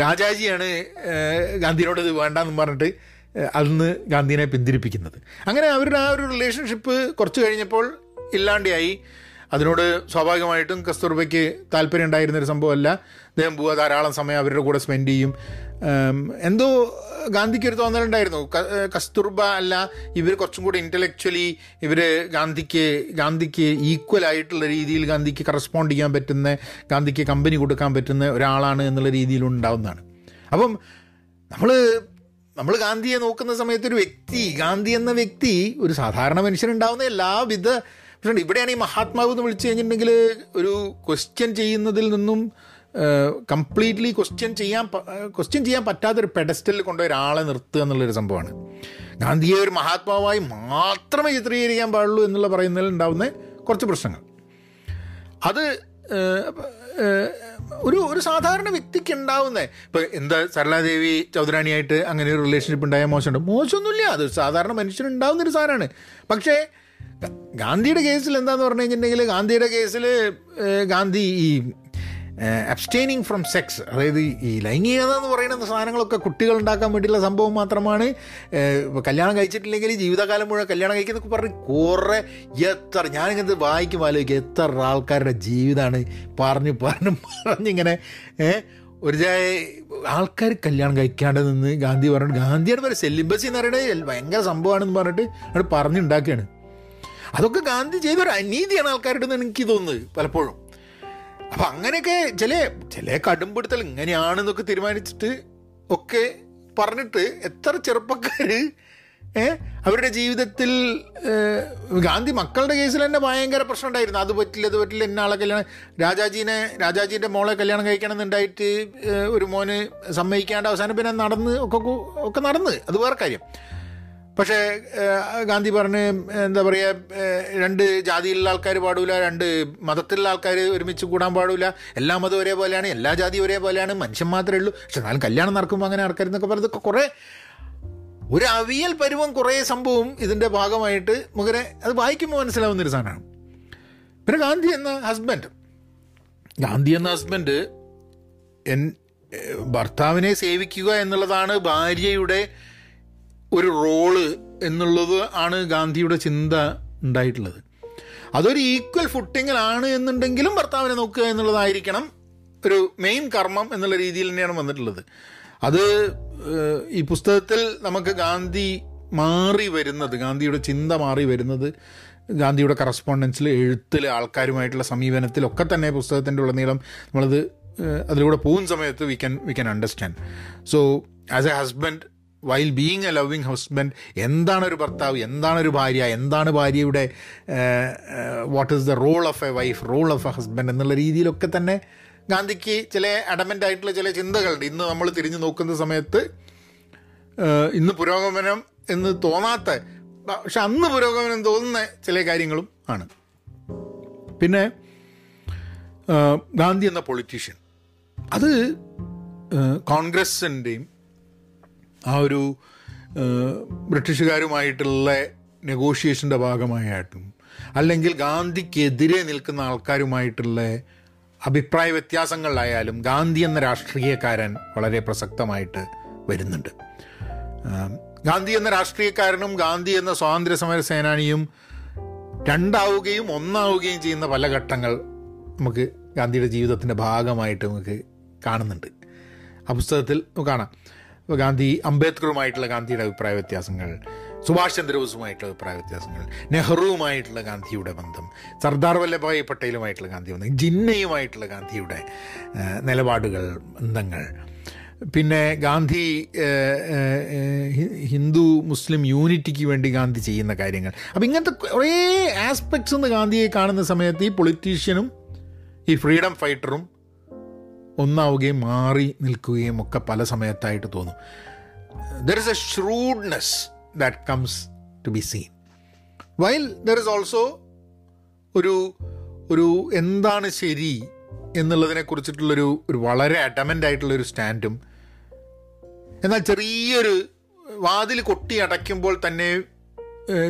രാജാജിയാണ് ഗാന്ധിയോട് ഇത് വേണ്ടെന്ന് പറഞ്ഞിട്ട് അന്ന് ഗാന്ധിനെ പിന്തിരിപ്പിക്കുന്നത്. അങ്ങനെ അവരുടെ ആ ഒരു റിലേഷൻഷിപ്പ് കുറച്ച് കഴിഞ്ഞപ്പോൾ ഇല്ലാണ്ടായി. അതിനോട് സ്വാഭാവികമായിട്ടും കസ്തൂർബയ്ക്ക് താല്പര്യം ഉണ്ടായിരുന്നൊരു സംഭവമല്ല. അദ്ദേഹം പോവുക ധാരാളം സമയം അവരുടെ കൂടെ സ്പെൻഡ് ചെയ്യും. എന്തോ ഗാന്ധിക്ക് ഒരു തോന്നലുണ്ടായിരുന്നു കസ്തൂർബ അല്ല ഇവർ കുറച്ചും കൂടി ഇന്റലക്ച്വലി ഇവർ ഗാന്ധിക്ക് ഗാന്ധിക്ക് ഈക്വൽ ആയിട്ടുള്ള രീതിയിൽ ഗാന്ധിക്ക് കറസ്പോണ്ട് ചെയ്യാൻ പറ്റുന്ന ഗാന്ധിക്ക് കമ്പനി കൊടുക്കാൻ പറ്റുന്ന ഒരാളാണ് എന്നുള്ള രീതിയിലുണ്ടാവുന്നതാണ്. അപ്പം നമ്മൾ നമ്മൾ ഗാന്ധിയെ നോക്കുന്ന സമയത്ത് ഒരു വ്യക്തി ഗാന്ധി എന്ന വ്യക്തി ഒരു സാധാരണ മനുഷ്യനുണ്ടാവുന്ന എല്ലാവിധ പക്ഷേ ഇവിടെയാണ് ഈ മഹാത്മാവ് എന്ന് വിളിച്ചു കഴിഞ്ഞിട്ടുണ്ടെങ്കിൽ ഒരു ക്വസ്റ്റ്യൻ ചെയ്യുന്നതിൽ നിന്നും കംപ്ലീറ്റ്ലി ക്വസ്റ്റ്യൻ ചെയ്യാൻ ക്വസ്റ്റ്യൻ ചെയ്യാൻ പറ്റാത്തൊരു പെഡസ്റ്റലിൽ കൊണ്ടുപോയി ഒരാളെ നിർത്തുക എന്നുള്ളൊരു സംഭവമാണ്. ഗാന്ധിയെ ഒരു മഹാത്മാവായി മാത്രമേ ചിത്രീകരിക്കാൻ പാടുള്ളൂ എന്നുള്ള പറയുന്നതിൽ ഉണ്ടാവുന്ന കുറച്ച് പ്രശ്നങ്ങൾ. അത് ഒരു ഒരു സാധാരണ വ്യക്തിക്ക് ഉണ്ടാവുന്നേ. ഇപ്പം എന്താ സരളാദേവി ചൗധരാണിയായിട്ട് അങ്ങനെ ഒരു റിലേഷൻഷിപ്പ് ഉണ്ടായ മോശമുണ്ട്? മോശമൊന്നുമില്ല. അത് സാധാരണ മനുഷ്യന് ഉണ്ടാവുന്ന ഒരു സാധനമാണ്. പക്ഷേ ഗാന്ധിയുടെ കേസിൽ എന്താന്ന് പറഞ്ഞു കഴിഞ്ഞിട്ടുണ്ടെങ്കിൽ ഗാന്ധിയുടെ കേസിൽ ഗാന്ധി ഈ അബ്സ്റ്റൈനിങ് ഫ്രം സെക്സ് അതായത് ഈ ലൈംഗികത എന്ന് പറയുന്ന സാധനങ്ങളൊക്കെ കുട്ടികൾ ഉണ്ടാക്കാൻ വേണ്ടിയുള്ള സംഭവം മാത്രമാണ്. കല്യാണം കഴിച്ചിട്ടില്ലെങ്കിൽ ജീവിതകാലം മുഴുവൻ കല്യാണം കഴിക്കുന്നൊക്കെ പറഞ്ഞ് കുറേ എത്ര ഞാനിങ്ങനെ വായിക്കും ആലോചിക്കും എത്ര ആൾക്കാരുടെ ജീവിതമാണ് പറഞ്ഞു പറഞ്ഞു പറഞ്ഞിങ്ങനെ ഒരു ആൾക്കാർ കല്യാണം കഴിക്കാണ്ട് നിന്ന് ഗാന്ധി പറഞ്ഞു ഗാന്ധിയാണ് പറയുന്നത് സെലിബസി എന്ന് പറയുന്നത് ഭയങ്കര സംഭവമാണെന്ന് പറഞ്ഞിട്ട് അവിടെ പറഞ്ഞുണ്ടാക്കുകയാണ് അതൊക്കെ ഗാന്ധി ചെയ്തൊരു അനീതിയാണ് ആൾക്കാരുടെ എനിക്ക് തോന്നുന്നത് പലപ്പോഴും. അപ്പം അങ്ങനെയൊക്കെ ചില ചില കടുംപിടുത്തൽ ഇങ്ങനെയാണെന്നൊക്കെ തീരുമാനിച്ചിട്ട് ഒക്കെ പറഞ്ഞിട്ട് എത്ര ചെറുപ്പക്കാർ അവരുടെ ജീവിതത്തിൽ ഗാന്ധി മക്കളുടെ കേസിൽ തന്നെ ഭയങ്കര പ്രശ്നം ഉണ്ടായിരുന്നു. അത് പറ്റില്ല ഇത് പറ്റില്ല എന്നെ ആളെ കല്യാണം രാജാജീനെ രാജാജീന്റെ മോളെ കല്യാണം കഴിക്കണം എന്നുണ്ടായിട്ട് ഒരു മോന് സമ്മതിക്കാണ്ട് അവസാനം പിന്നെ നടന്ന് ഒക്കെ ഒക്കെ നടന്ന്. അത് വേറെ കാര്യം. പക്ഷേ ഗാന്ധി പറഞ്ഞ് എന്താ പറയുക രണ്ട് ജാതിയിലുള്ള ആൾക്കാർ പാടില്ല രണ്ട് മതത്തിലുള്ള ആൾക്കാർ ഒരുമിച്ച് കൂടാൻ പാടില്ല എല്ലാ മതം ഒരേപോലെയാണ് എല്ലാ ജാതി ഒരേപോലെയാണ് മനുഷ്യൻ മാത്രമേ ഉള്ളൂ. പക്ഷെ എന്നാലും കല്യാണം നടക്കുമ്പോൾ അങ്ങനെ ആൾക്കാരെന്നൊക്കെ പറഞ്ഞതൊക്കെ കുറേ ഒരു അവിയൽ പരുവം കുറേ സംഭവം ഇതിന്റെ ഭാഗമായിട്ട് മുഖരെ അത് വായിക്കുമ്പോൾ മനസ്സിലാവുന്നൊരു സാധനമാണ്. പിന്നെ ഗാന്ധി എന്ന ഹസ്ബൻഡ്. ഗാന്ധി എന്ന ഹസ്ബൻഡ് എൻ ഭർത്താവിനെ സേവിക്കുക എന്നുള്ളതാണ് ഭാര്യയുടെ ഒരു റോൾ എന്നുള്ളത് ആണ് ഗാന്ധിയുടെ ചിന്ത ഉണ്ടായിട്ടുള്ളത്. അതൊരു ഈക്വൽ ഫുട്ടിങ്ങിലാണ് എന്നുണ്ടെങ്കിലും ഭർത്താവിനെ നോക്കുക എന്നുള്ളതായിരിക്കണം ഒരു മെയിൻ കർമ്മം എന്നുള്ള രീതിയിൽ തന്നെയാണ് വന്നിട്ടുള്ളത്. അത് ഈ പുസ്തകത്തിൽ നമുക്ക് ഗാന്ധി മാറി വരുന്നത് ഗാന്ധിയുടെ ചിന്ത മാറി വരുന്നത് ഗാന്ധിയുടെ കറസ്പോണ്ടൻസിൽ എഴുത്തിൽ ആൾക്കാരുമായിട്ടുള്ള സമീപനത്തിലൊക്കെ തന്നെ പുസ്തകത്തിന്റെ ഉടനീളം നമ്മളത് അതിലൂടെ പോകുന്ന സമയത്ത് we can we can understand so as a husband while being a loving husband എന്താണ് ഒരു ഭർത്താവ് എന്താണ് ഒരു ഭാര്യ എന്താണ് ഭാര്യയുടെ what is the role of a wife role of a husband എന്നുള്ള രീതിയിലൊക്കെ തന്നെ ഗാന്ധിക്ക് ചില അഡമന്റ് ആയിട്ടുള്ള ചില ചിന്തകളുണ്ട്. ഇന്ന് നമ്മൾ തിരിഞ്ഞു നോക്കുന്ന സമയത്ത് ഇന്ന് പുരോഗമനം എന്ന് തോന്നാത്ത പക്ഷെ അന്ന് പുരോഗമനം തോന്നുന്ന ചില കാര്യങ്ങളും ആണ്. പിന്നെ ഗാന്ധി എന്ന പൊളിറ്റീഷ്യൻ അത് കോൺഗ്രസിന്റെയും ആ ഒരു ബ്രിട്ടീഷുകാരുമായിട്ടുള്ള നെഗോഷിയേഷന്റെ ഭാഗമായിട്ടും അല്ലെങ്കിൽ ഗാന്ധിക്കെതിരെ നിൽക്കുന്ന ആൾക്കാരുമായിട്ടുള്ള അഭിപ്രായ വ്യത്യാസങ്ങളിലായാലും ഗാന്ധി എന്ന രാഷ്ട്രീയക്കാരൻ വളരെ പ്രസക്തമായിട്ട് വരുന്നുണ്ട്. ഗാന്ധി എന്ന രാഷ്ട്രീയക്കാരനും ഗാന്ധി എന്ന സ്വാതന്ത്ര്യ സമര സേനാനിയും രണ്ടാവുകയും ഒന്നാവുകയും ചെയ്യുന്ന പല ഘട്ടങ്ങൾ നമുക്ക് ഗാന്ധിയുടെ ജീവിതത്തിന്റെ ഭാഗമായിട്ട് നമുക്ക് കാണുന്നുണ്ട്. ആ പുസ്തകത്തിൽ കാണാം. ഇപ്പോൾ ഗാന്ധി അംബേദ്കറുമായിട്ടുള്ള ഗാന്ധിയുടെ അഭിപ്രായ വ്യത്യാസങ്ങൾ സുഭാഷ് ചന്ദ്രബോസുമായിട്ടുള്ള അഭിപ്രായ വ്യത്യാസങ്ങൾ നെഹ്റുവുമായിട്ടുള്ള ഗാന്ധിയുടെ ബന്ധം സർദാർ വല്ലഭായ് പട്ടേലുമായിട്ടുള്ള ഗാന്ധി ബന്ധം ജിന്നയുമായിട്ടുള്ള ഗാന്ധിയുടെ നിലപാടുകൾ ബന്ധങ്ങൾ. പിന്നെ ഗാന്ധി ഹിന്ദു മുസ്ലിം യൂണിറ്റിക്ക് വേണ്ടി ഗാന്ധി ചെയ്യുന്ന കാര്യങ്ങൾ. അപ്പം ഇങ്ങനത്തെ കുറേ ആസ്പെക്ട്സ് എന്ന് ഗാന്ധിയെ കാണുന്ന സമയത്ത് ഈ പൊളിറ്റീഷ്യനും ഈ ഫ്രീഡം ഫൈറ്ററും ഒന്നാവുകയും മാറി നിൽക്കുകയും ഒക്കെ പല സമയത്തായിട്ട് തോന്നും. There is a shrewdness that comes to be seen while there is also ഒരു ഒരു എന്താണ് ശരി എന്നുള്ളതിനെ കുറിച്ചിട്ടുള്ളൊരു ഒരു വളരെ അഡമന്റ് ആയിട്ടുള്ളൊരു സ്റ്റാൻഡും എന്നാൽ ചെറിയൊരു വാതിൽ കൊട്ടി അടയ്ക്കുമ്പോൾ തന്നെ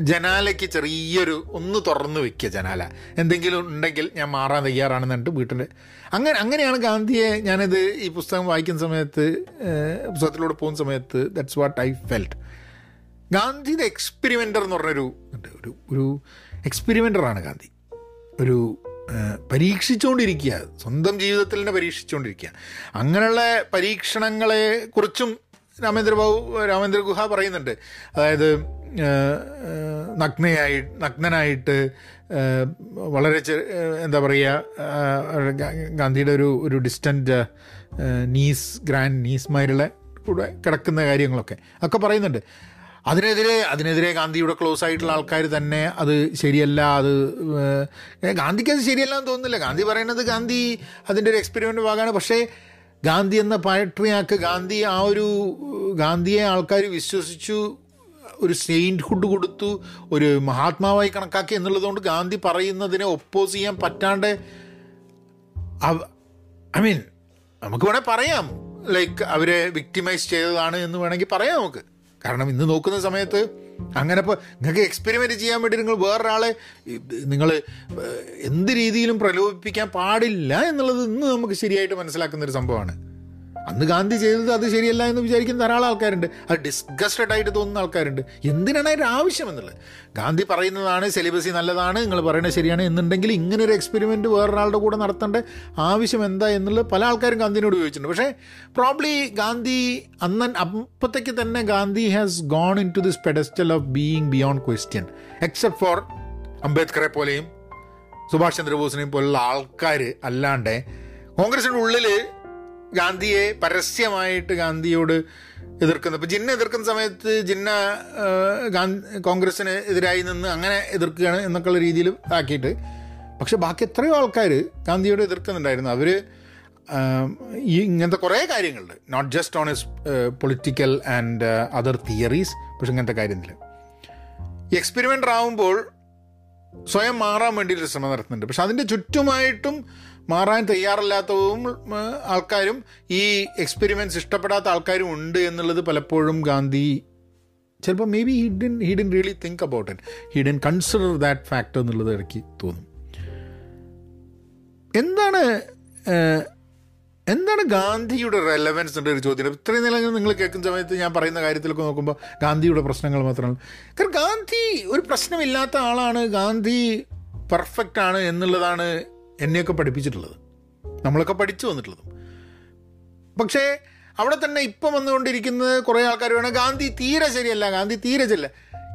ജനാലയ്ക്ക് ചെറിയൊരു ഒന്ന് തുറന്നു വെക്കുക ജനാല. എന്തെങ്കിലും ഉണ്ടെങ്കിൽ ഞാൻ മാറാൻ തയ്യാറാണെന്ന് പറഞ്ഞിട്ട് വീട്ടിൽ അങ്ങനെ അങ്ങനെയാണ് ഗാന്ധിയെ ഞാനത് ഈ പുസ്തകം വായിക്കുന്ന സമയത്ത് പുസ്തകത്തിലൂടെ പോകുന്ന സമയത്ത് ദാറ്റ്സ് വാട്ട് ഐ ഫെൽറ്റ് ഗാന്ധിയുടെ എക്സ്പെരിമെന്റർ എന്ന് പറഞ്ഞൊരു ഒരു ഒരു എക്സ്പെരിമെന്ററാണ് ഗാന്ധി. ഒരു പരീക്ഷിച്ചുകൊണ്ടിരിക്കുക സ്വന്തം ജീവിതത്തിൽ തന്നെ പരീക്ഷിച്ചുകൊണ്ടിരിക്കുക അങ്ങനെയുള്ള പരീക്ഷണങ്ങളെ കുറിച്ചും രാമേന്ദ്ര ബാബു രാമേന്ദ്ര ഗുഹ പറയുന്നുണ്ട്. അതായത് നഗ്നയായി നഗ്നനായിട്ട് വളരെ എന്താ പറയുക ഗാന്ധിയുടെ ഒരു ഒരു ഡിസ്റ്റന്റ് നീസ് ഗ്രാൻഡ് നീസ്മാരുടെ കൂടെ കിടക്കുന്ന കാര്യങ്ങളൊക്കെ. ഒക്കെ പറയുന്നുണ്ട്. അതിനെതിരെ അതിനെതിരെ ഗാന്ധിയുടെ ക്ലോസ് ആയിട്ടുള്ള ആൾക്കാർ തന്നെ അത് ശരിയല്ല അത് ഗാന്ധിക്ക് അത് ശരിയല്ല എന്ന് തോന്നുന്നില്ല. ഗാന്ധി പറയുന്നത് ഗാന്ധി അതിന്റെ ഒരു എക്സ്പെരിമെന്റ് ഭാഗമാണ്. പക്ഷേ ഗാന്ധി എന്ന പയട്രിയാക്ക് ഗാന്ധി ആ ഒരു ഗാന്ധിയെ ആൾക്കാർ വിശ്വസിച്ചു ഒരു സെയിന്റ്ഹുഡ് കൊടുത്തു ഒരു മഹാത്മാവായി കണക്കാക്കി എന്നുള്ളതുകൊണ്ട് ഗാന്ധി പറയുന്നതിനെ ഒപ്പോസ് ചെയ്യാൻ പറ്റാണ്ട് ഐ മീൻ നമുക്ക് വേണേൽ പറയാം. ലൈക്ക് അവരെ വിക്ടിമൈസ് ചെയ്തതാണ് എന്ന് വേണമെങ്കിൽ പറയാം നമുക്ക്. കാരണം ഇന്ന് നോക്കുന്ന സമയത്ത് അങ്ങനെ ഇപ്പോൾ നിങ്ങൾക്ക് എക്സ്പെരിമെന്റ് ചെയ്യാൻ വേണ്ടി നിങ്ങൾ വേറൊരാളെ നിങ്ങൾ എന്ത് രീതിയിലും പ്രലോഭിപ്പിക്കാൻ പാടില്ല എന്നുള്ളത് ഇന്ന് നമുക്ക് ശരിയായിട്ട് മനസ്സിലാക്കുന്ന ഒരു സംഭവമാണ്. അന്ന് ഗാന്ധി ചെയ്തത് അത് ശരിയല്ല എന്ന് വിചാരിക്കുന്ന ധാരാളം ആൾക്കാരുണ്ട്. അത് ഡിസ്ഗസ്റ്റഡ് ആയിട്ട് തോന്നുന്ന ആൾക്കാരുണ്ട്. എന്തിനാണ് അതിന്റെ ആവശ്യം എന്നുള്ളത്? ഗാന്ധി പറയുന്നതാണ് സിലബസി നല്ലതാണ് നിങ്ങൾ പറയുന്നത് ശരിയാണ് എന്നുണ്ടെങ്കിൽ ഇങ്ങനെ ഒരു എക്സ്പെരിമെന്റ് വേറൊരാളുടെ കൂടെ നടത്തേണ്ട ആവശ്യം എന്താ എന്നുള്ളത് പല ആൾക്കാരും ഗാന്ധിനോട് ചോദിച്ചിട്ടുണ്ട്. പക്ഷേ പ്രോബ്ലി ഗാന്ധി അന്ന് അപ്പത്തേക്ക് തന്നെ Gandhi has gone in to this pedestal of being beyond question except for അംബേദ്കറെ പോലെയും സുഭാഷ് ചന്ദ്രബോസിനെയും പോലുള്ള ആൾക്കാർ അല്ലാണ്ട് കോൺഗ്രസിന്റെ ഉള്ളിൽ ഗാന്ധിയെ പരസ്യമായിട്ട് ഗാന്ധിയോട് എതിർക്കുന്നത്. അപ്പോൾ ജിന്ന എതിർക്കുന്ന സമയത്ത് ജിന്ന ഗാന്ധി കോൺഗ്രസ്സിന് എതിരായി നിന്ന് അങ്ങനെ എതിർക്കുകയാണ് എന്നൊക്കെയുള്ള രീതിയിൽ ആക്കിയിട്ട്. പക്ഷെ ബാക്കി എത്രയോ ആൾക്കാർ ഗാന്ധിയോട് എതിർക്കുന്നുണ്ടായിരുന്നു. അവർ ഈ ഇങ്ങനത്തെ കുറേ കാര്യങ്ങളുണ്ട്. Not just on his political and other theories പക്ഷെ ഇങ്ങനത്തെ കാര്യത്തിൽ ഈ എക്സ്പെരിമെന്റ് ആവുമ്പോൾ സ്വയം മാറാൻ വേണ്ടിയിട്ട് ശ്രമം നടത്തുന്നുണ്ട്. പക്ഷെ അതിന്റെ ചുറ്റുമായിട്ടും മാറാൻ തയ്യാറല്ലാത്തതും ആൾക്കാരും ഈ എക്സ്പെരിമെന്റ്സ് ഇഷ്ടപ്പെടാത്ത ആൾക്കാരും ഉണ്ട് എന്നുള്ളത് പലപ്പോഴും ഗാന്ധി ചിലപ്പോൾ may be hidden hidden really think about it hidden consider that factor എന്നുള്ളത് ഇടയ്ക്ക് തോന്നും. എന്താണ് എന്താണ് ഗാന്ധിയുടെ റെലവൻസ് എன்ற ഒരു ചോദ്യം? ഇത്രയും നേരം നിങ്ങൾ കേൾക്കുന്ന സമയത്ത് ഞാൻ പറയുന്ന കാര്യത്തിലൊക്കെ നോക്കുമ്പോൾ ഗാന്ധിയുടെ പ്രശ്നങ്ങൾ മാത്രമാണ്. കാരണം ഗാന്ധി ഒരു പ്രശ്നമില്ലാത്ത ആളാണ് ഗാന്ധി പെർഫെക്റ്റ് ആണ് എന്നുള്ളതാണ് എന്നെയൊക്കെ പഠിപ്പിച്ചിട്ടുള്ളത്. നമ്മളൊക്കെ പഠിച്ചു വന്നിട്ടുള്ളതും. പക്ഷേ അവിടെ തന്നെ ഇപ്പം വന്നുകൊണ്ടിരിക്കുന്നത് കുറേ ആൾക്കാർ വേണം. ഗാന്ധി തീരെ ശരിയല്ല. ഗാന്ധി തീരെ ശരിയല്ല.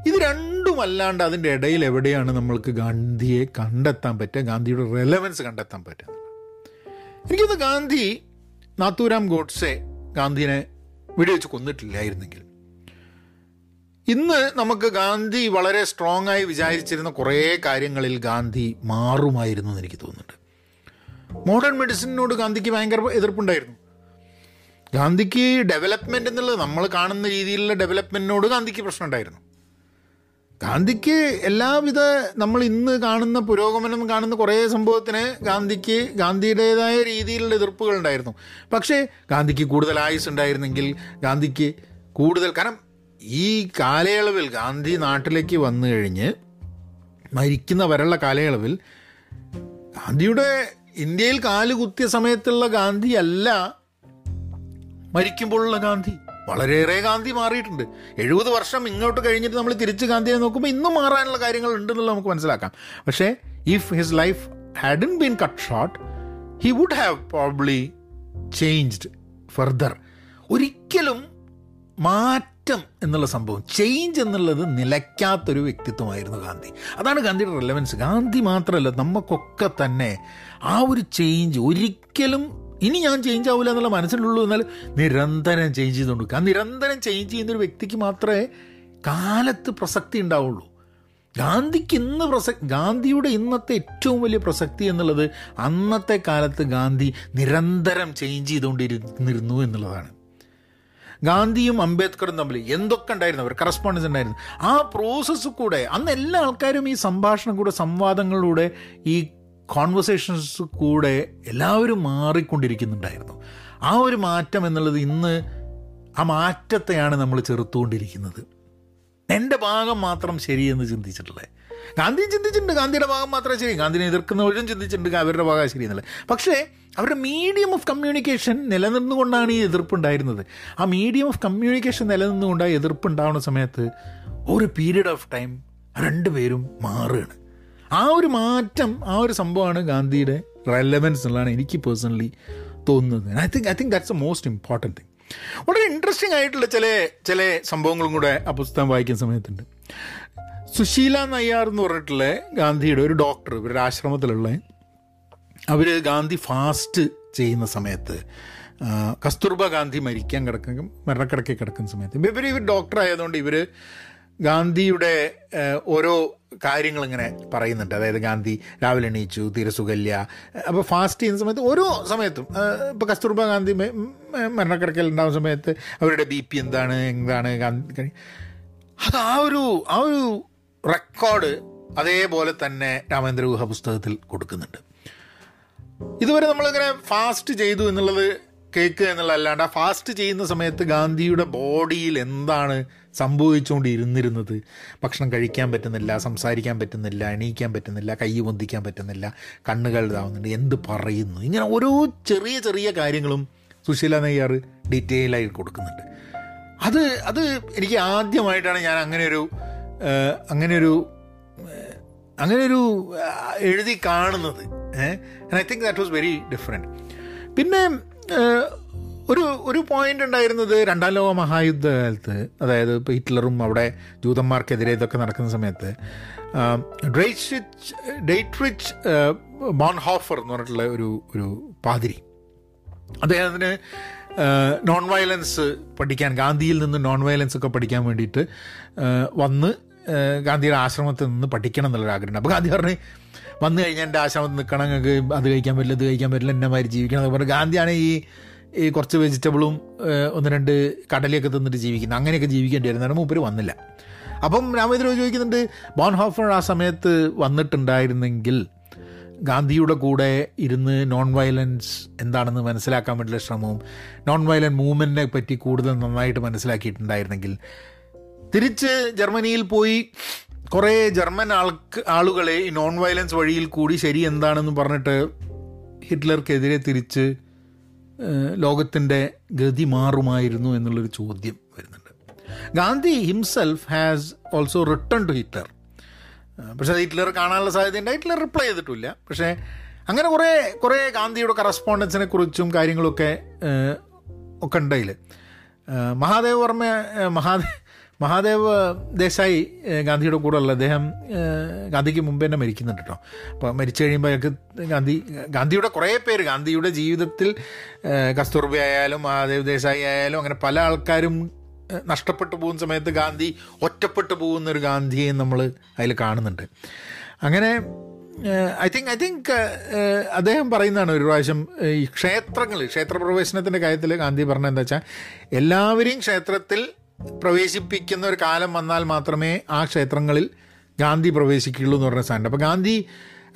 ഇത് രണ്ടും അല്ലാണ്ട് അതിന്റെ ഇടയിൽ എവിടെയാണ് നമ്മൾക്ക് ഗാന്ധിയെ കണ്ടെത്താൻ പറ്റുക? ഗാന്ധിയുടെ റെലവൻസ് കണ്ടെത്താൻ പറ്റുക? എനിക്കൊന്ന് ഗാന്ധി നാത്തൂരാം ഗോഡ്സെ ഗാന്ധിനെ വെടിവെച്ച് കൊന്നിട്ടില്ലായിരുന്നെങ്കിൽ ഇന്ന് നമുക്ക് ഗാന്ധി വളരെ സ്ട്രോങ് ആയി വിചാരിച്ചിരുന്ന കുറേ കാര്യങ്ങളിൽ ഗാന്ധി മാറുമായിരുന്നു എന്ന് എനിക്ക് തോന്നുന്നുണ്ട്. മോഡേൺ മെഡിസിനോട് ഗാന്ധിക്ക് ഭയങ്കര എതിർപ്പുണ്ടായിരുന്നു. ഗാന്ധിക്ക് ഡെവലപ്മെന്റ് എന്നുള്ളത് നമ്മൾ കാണുന്ന രീതിയിലുള്ള ഡെവലപ്മെന്റിനോട് ഗാന്ധിക്ക് പ്രശ്നമുണ്ടായിരുന്നു. ഗാന്ധിക്ക് എല്ലാവിധ നമ്മൾ ഇന്ന് കാണുന്ന പുരോഗമനം കാണുന്ന കുറേ സംഭവത്തിന് ഗാന്ധിക്ക് ഗാന്ധിയുടേതായ രീതിയിലുള്ള എതിർപ്പുകൾ ഉണ്ടായിരുന്നു. പക്ഷേ ഗാന്ധിക്ക് കൂടുതൽ ആയുസ് ഉണ്ടായിരുന്നെങ്കിൽ ഗാന്ധിക്ക് കൂടുതൽ കാരണം ഈ കാലയളവിൽ ഗാന്ധി നാട്ടിലേക്ക് വന്നു കഴിഞ്ഞ് മരിക്കുന്ന വരെയുള്ള കാലയളവിൽ ഗാന്ധിയുടെ ഇന്ത്യയിൽ കാൽ കുത്തിയ സമയത്തുള്ള ഗാന്ധി അല്ല മരിക്കുമ്പോഴുള്ള ഗാന്ധി. വളരെയേറെ ഗാന്ധി മാറിയിട്ടുണ്ട്. എഴുപത് വർഷം ഇങ്ങോട്ട് കഴിഞ്ഞിട്ട് നമ്മൾ തിരിച്ച് ഗാന്ധിയെ നോക്കുമ്പോൾ ഇന്നും മാറാനുള്ള കാര്യങ്ങൾ ഉണ്ടെന്നുള്ളത് നമുക്ക് മനസ്സിലാക്കാം. പക്ഷേ if his life hadn't been cut short he would have probably changed further ഒരിക്കലും മാറ്റം എന്നുള്ള സംഭവം ചേഞ്ച് എന്നുള്ളത് നിലയ്ക്കാത്തൊരു വ്യക്തിത്വമായിരുന്നു ഗാന്ധി. അതാണ് ഗാന്ധിയുടെ റെലവൻസ് ഗാന്ധി മാത്രമല്ല നമുക്കൊക്കെ തന്നെ ആ ഒരു ചേഞ്ച് ഒരിക്കലും ഇനി ഞാൻ ചേഞ്ച് ആവില്ല എന്നുള്ള മനസ്സിലുള്ളൂ എന്നാൽ നിരന്തരം ചേഞ്ച് ചെയ്തുകൊണ്ട് ആ നിരന്തരം ചേഞ്ച് ചെയ്യുന്നൊരു വ്യക്തിക്ക് മാത്രമേ കാലത്ത് പ്രസക്തി ഉണ്ടാവുള്ളൂ. ഗാന്ധിക്ക് ഇന്ന് പ്രസ ഗാന്ധിയുടെ ഇന്നത്തെ ഏറ്റവും വലിയ പ്രസക്തി എന്നുള്ളത് അന്നത്തെ കാലത്ത് ഗാന്ധി നിരന്തരം ചേഞ്ച് ചെയ്തുകൊണ്ടിരുന്നിരുന്നു എന്നുള്ളതാണ്. ഗാന്ധിയും അംബേദ്കറും തമ്മിൽ എന്തൊക്കെ ഉണ്ടായിരുന്നു? അവർ കറസ്പോണ്ടൻസ് ഉണ്ടായിരുന്നു. ആ പ്രോസസ്സ് കൂടെ അന്ന് എല്ലാ ആൾക്കാരും ഈ സംഭാഷണം കൂടെ സംവാദങ്ങളിലൂടെ ഈ കോൺവെർസേഷൻസ് കൂടെ എല്ലാവരും മാറിക്കൊണ്ടിരിക്കുന്നുണ്ടായിരുന്നു. ആ ഒരു മാറ്റം എന്നുള്ളത് ഇന്ന് ആ മാറ്റത്തെയാണ് നമ്മൾ ചെറുത്തുകൊണ്ടിരിക്കുന്നത്. എന്റെ ഭാഗം മാത്രം ശരിയെന്ന് ചിന്തിച്ചിട്ടുള്ളത് ഗാന്ധിയും ചിന്തിച്ചിട്ടുണ്ട്. ഗാന്ധിയുടെ ഭാഗം മാത്രമേ ശരി. ഗാന്ധിനെ എതിർക്കുന്നവരും ചിന്തിച്ചിട്ടുണ്ട്. അവരുടെ ഭാഗം ശരിയെന്നല്ല? പക്ഷേ അവരുടെ മീഡിയം ഓഫ് കമ്മ്യൂണിക്കേഷൻ നിലനിന്നുകൊണ്ടാണ് ഈ എതിർപ്പുണ്ടായിരുന്നത്. ആ മീഡിയം ഓഫ് കമ്മ്യൂണിക്കേഷൻ നിലനിന്നുകൊണ്ട് ആ എതിർപ്പുണ്ടാവുന്ന സമയത്ത് ഒരു പീരീഡ് ഓഫ് ടൈം രണ്ടുപേരും മാറുകയാണ്. ആ ഒരു മാറ്റം ആ ഒരു സംഭവമാണ് ഗാന്ധിയുടെ റെലവൻസ് എന്നുള്ളതാണ് എനിക്ക് പേഴ്സണലി തോന്നുന്നത്. I think I think that's a most important thing വളരെ ഇൻട്രസ്റ്റിംഗ് ആയിട്ടുള്ള ചില ചില സംഭവങ്ങളും കൂടെ ആ പുസ്തകം വായിക്കുന്ന സമയത്തുണ്ട്. സുശീല നയ്യാർ എന്ന് പറഞ്ഞിട്ടുള്ള ഗാന്ധിയുടെ ഒരു ഡോക്ടർ ഇവരുടെ ആശ്രമത്തിലുള്ള അവർ ഗാന്ധി ഫാസ്റ്റ് ചെയ്യുന്ന സമയത്ത് കസ്തൂർബ ഗാന്ധി മരിക്കാൻ കിടക്കുന്ന മരണക്കിടക്കി കിടക്കുന്ന സമയത്ത്. ഇവർ ഇവർ ഡോക്ടർ ആയതുകൊണ്ട് ഇവർ ഗാന്ധിയുടെ ഓരോ കാര്യങ്ങൾ ഇങ്ങനെ പറയുന്നുണ്ട്. അതായത് ഗാന്ധി രാവിലെ എണീച്ചു തീരെ സുഖല്യ അപ്പോൾ ഫാസ്റ്റ് ചെയ്യുന്ന സമയത്ത് ഓരോ സമയത്തും ഇപ്പോൾ കസ്തൂർബ ഗാന്ധി മരണക്കിടക്കൽ ഉണ്ടാകുന്ന സമയത്ത് അവരുടെ ബി പി എന്താണ് എന്താണ് ഗാന്ധി അത് ആ ഒരു ആ ഒരു റെക്കോർഡ് അതേപോലെ തന്നെ രാമേന്ദ്ര ഗുഹ പുസ്തകത്തിൽ കൊടുക്കുന്നുണ്ട്. ഇതുവരെ നമ്മളിങ്ങനെ ഫാസ്റ്റ് ചെയ്തു എന്നുള്ളത് കേൾക്കുക എന്നുള്ളതല്ലാണ്ട് ആ ഫാസ്റ്റ് ചെയ്യുന്ന സമയത്ത് ഗാന്ധിയുടെ ബോഡിയിൽ എന്താണ് സംഭവിച്ചുകൊണ്ടിരുന്നിരുന്നത്? ഭക്ഷണം കഴിക്കാൻ പറ്റുന്നില്ല സംസാരിക്കാൻ പറ്റുന്നില്ല എണീക്കാൻ പറ്റുന്നില്ല കൈ പൊന്തിക്കാൻ പറ്റുന്നില്ല കണ്ണുകൾ ഇതാവുന്നുണ്ട് എന്ത് പറയുന്നു? ഇങ്ങനെ ഓരോ ചെറിയ ചെറിയ കാര്യങ്ങളും സുശീല നെയ്യാർ ഡീറ്റെയിൽ ആയി കൊടുക്കുന്നുണ്ട്. അത് അത് എനിക്ക് ആദ്യമായിട്ടാണ് ഞാൻ അങ്ങനെ ഒരു അങ്ങനെ ഒരു എഴുതി കാണുന്നത്. I think that was very different പിന്നെ ഒരു ഒരു പോയിന്റ് ഉണ്ടായിരുന്നത് രണ്ടാം ലോക മഹായുദ്ധകാലത്ത് അതായത് ഇപ്പോൾ ഹിറ്റ്ലറും അവിടെ ജൂതന്മാർക്കെതിരെ ഇതൊക്കെ നടക്കുന്ന സമയത്ത് ഡ്രൈറ്റ്രിച്ച് ഡെയ്റ്റ്രിച്ച് ബോൺഹോഫർ എന്ന് പറഞ്ഞിട്ടുള്ള ഒരു ഒരു പാതിരി. അദ്ദേഹത്തിന് നോൺ വയലൻസ് പഠിക്കാൻ ഗാന്ധിയിൽ നിന്ന് നോൺ വയലൻസ് ഒക്കെ പഠിക്കാൻ വേണ്ടിയിട്ട് വന്ന് ഗാന്ധിയുടെ ആശ്രമത്തിൽ നിന്ന് പഠിക്കണം എന്നുള്ളൊരു ആഗ്രഹമുണ്ട്. അപ്പോൾ ഗാന്ധി പറഞ്ഞ് വന്നു കഴിഞ്ഞാൽ എന്റെ ആശ്രമത്തിൽ നിൽക്കണം നിങ്ങൾക്ക് അത് കഴിക്കാൻ പറ്റില്ല ഇത് കഴിക്കാൻ പറ്റില്ല എന്നെ മാതിരി ജീവിക്കണം. എന്നൊക്കെ പറഞ്ഞു ഗാന്ധിയാണ് ഈ ഈ കുറച്ച് വെജിറ്റബിളും ഒന്ന് രണ്ട് കടലയൊക്കെ തിന്നിട്ട് ജീവിക്കുന്നത്. അങ്ങനെയൊക്കെ ജീവിക്കേണ്ടി വരുന്നതാണ് മൂപ്പര് വന്നില്ല. അപ്പം രാമചന്ദ്രൻ ചോദിക്കുന്നുണ്ട് ബോൺ ഹോഫർ ആ സമയത്ത് വന്നിട്ടുണ്ടായിരുന്നെങ്കിൽ ഗാന്ധിയുടെ കൂടെ ഇരുന്ന് നോൺ വയലൻസ് എന്താണെന്ന് മനസ്സിലാക്കാൻ വേണ്ടിയുള്ള ശ്രമവും നോൺ വയലന്റ് മൂവ്മെന്റിനെ പറ്റി കൂടുതൽ നന്നായിട്ട് മനസ്സിലാക്കിയിട്ടുണ്ടായിരുന്നെങ്കിൽ തിരിച്ച് ജർമ്മനിയിൽ പോയി കുറേ ജർമ്മൻ ആൾക്ക് ആളുകളെ ഈ നോൺ വയലൻസ് വഴിയിൽ കൂടി ശരി എന്താണെന്ന് പറഞ്ഞിട്ട് ഹിറ്റ്ലർക്കെതിരെ തിരിച്ച് ലോകത്തിന്റെ ഗതി മാറുമായിരുന്നു എന്നുള്ളൊരു ചോദ്യം വരുന്നുണ്ട്. Gandhi himself has also written to Hitler പക്ഷേ ഹിറ്റ്ലർ കാണാനുള്ള സാധ്യതയുണ്ട്. ഹിറ്റ്ലർ റിപ്ലൈ ചെയ്തിട്ടില്ല. പക്ഷേ അങ്ങനെ കുറേ കുറേ ഗാന്ധിയുടെ കറസ്പോണ്ടൻസിനെ കുറിച്ചും കാര്യങ്ങളൊക്കെ ഒക്കെ ഉണ്ടായില്ല മഹാദേവ് വർമ്മ മഹാദേവ് മഹാദേ മഹാദേവ് ദേശായി ഗാന്ധിയുടെ കൂടെ ഉള്ള അദ്ദേഹം ഗാന്ധിക്ക് മുമ്പ് തന്നെ മരിക്കുന്നുണ്ട് കേട്ടോ. അപ്പോൾ മരിച്ചു കഴിയുമ്പോൾ അയാൾക്ക് ഗാന്ധി ഗാന്ധിയുടെ കുറേ പേര് ഗാന്ധിയുടെ ജീവിതത്തിൽ കസ്തൂർബി ആയാലും മഹാദേവ് ദേശായി ആയാലും അങ്ങനെ പല ആൾക്കാരും നഷ്ടപ്പെട്ടു പോകുന്ന സമയത്ത് ഗാന്ധി ഒറ്റപ്പെട്ടു പോകുന്ന ഒരു ഗാന്ധിയെ നമ്മൾ അതിൽ കാണുന്നുണ്ട്. അങ്ങനെ ഐ തിങ്ക് ഐ തിങ്ക് അദ്ദേഹം പറയുന്നതാണ് ഒരു പ്രാവശ്യം ഈ ക്ഷേത്രങ്ങൾ ക്ഷേത്രപ്രവേശനത്തിന്റെ കാര്യത്തിൽ ഗാന്ധി പറഞ്ഞത് എന്താ വെച്ചാൽ എല്ലാവരെയും ക്ഷേത്രത്തിൽ പ്രവേശിപ്പിക്കുന്ന ഒരു കാലം വന്നാൽ മാത്രമേ ആ ക്ഷേത്രങ്ങളിൽ ഗാന്ധി പ്രവേശിക്കുകയുള്ളൂ എന്ന് പറഞ്ഞ സാധനം. അപ്പോൾ ഗാന്ധി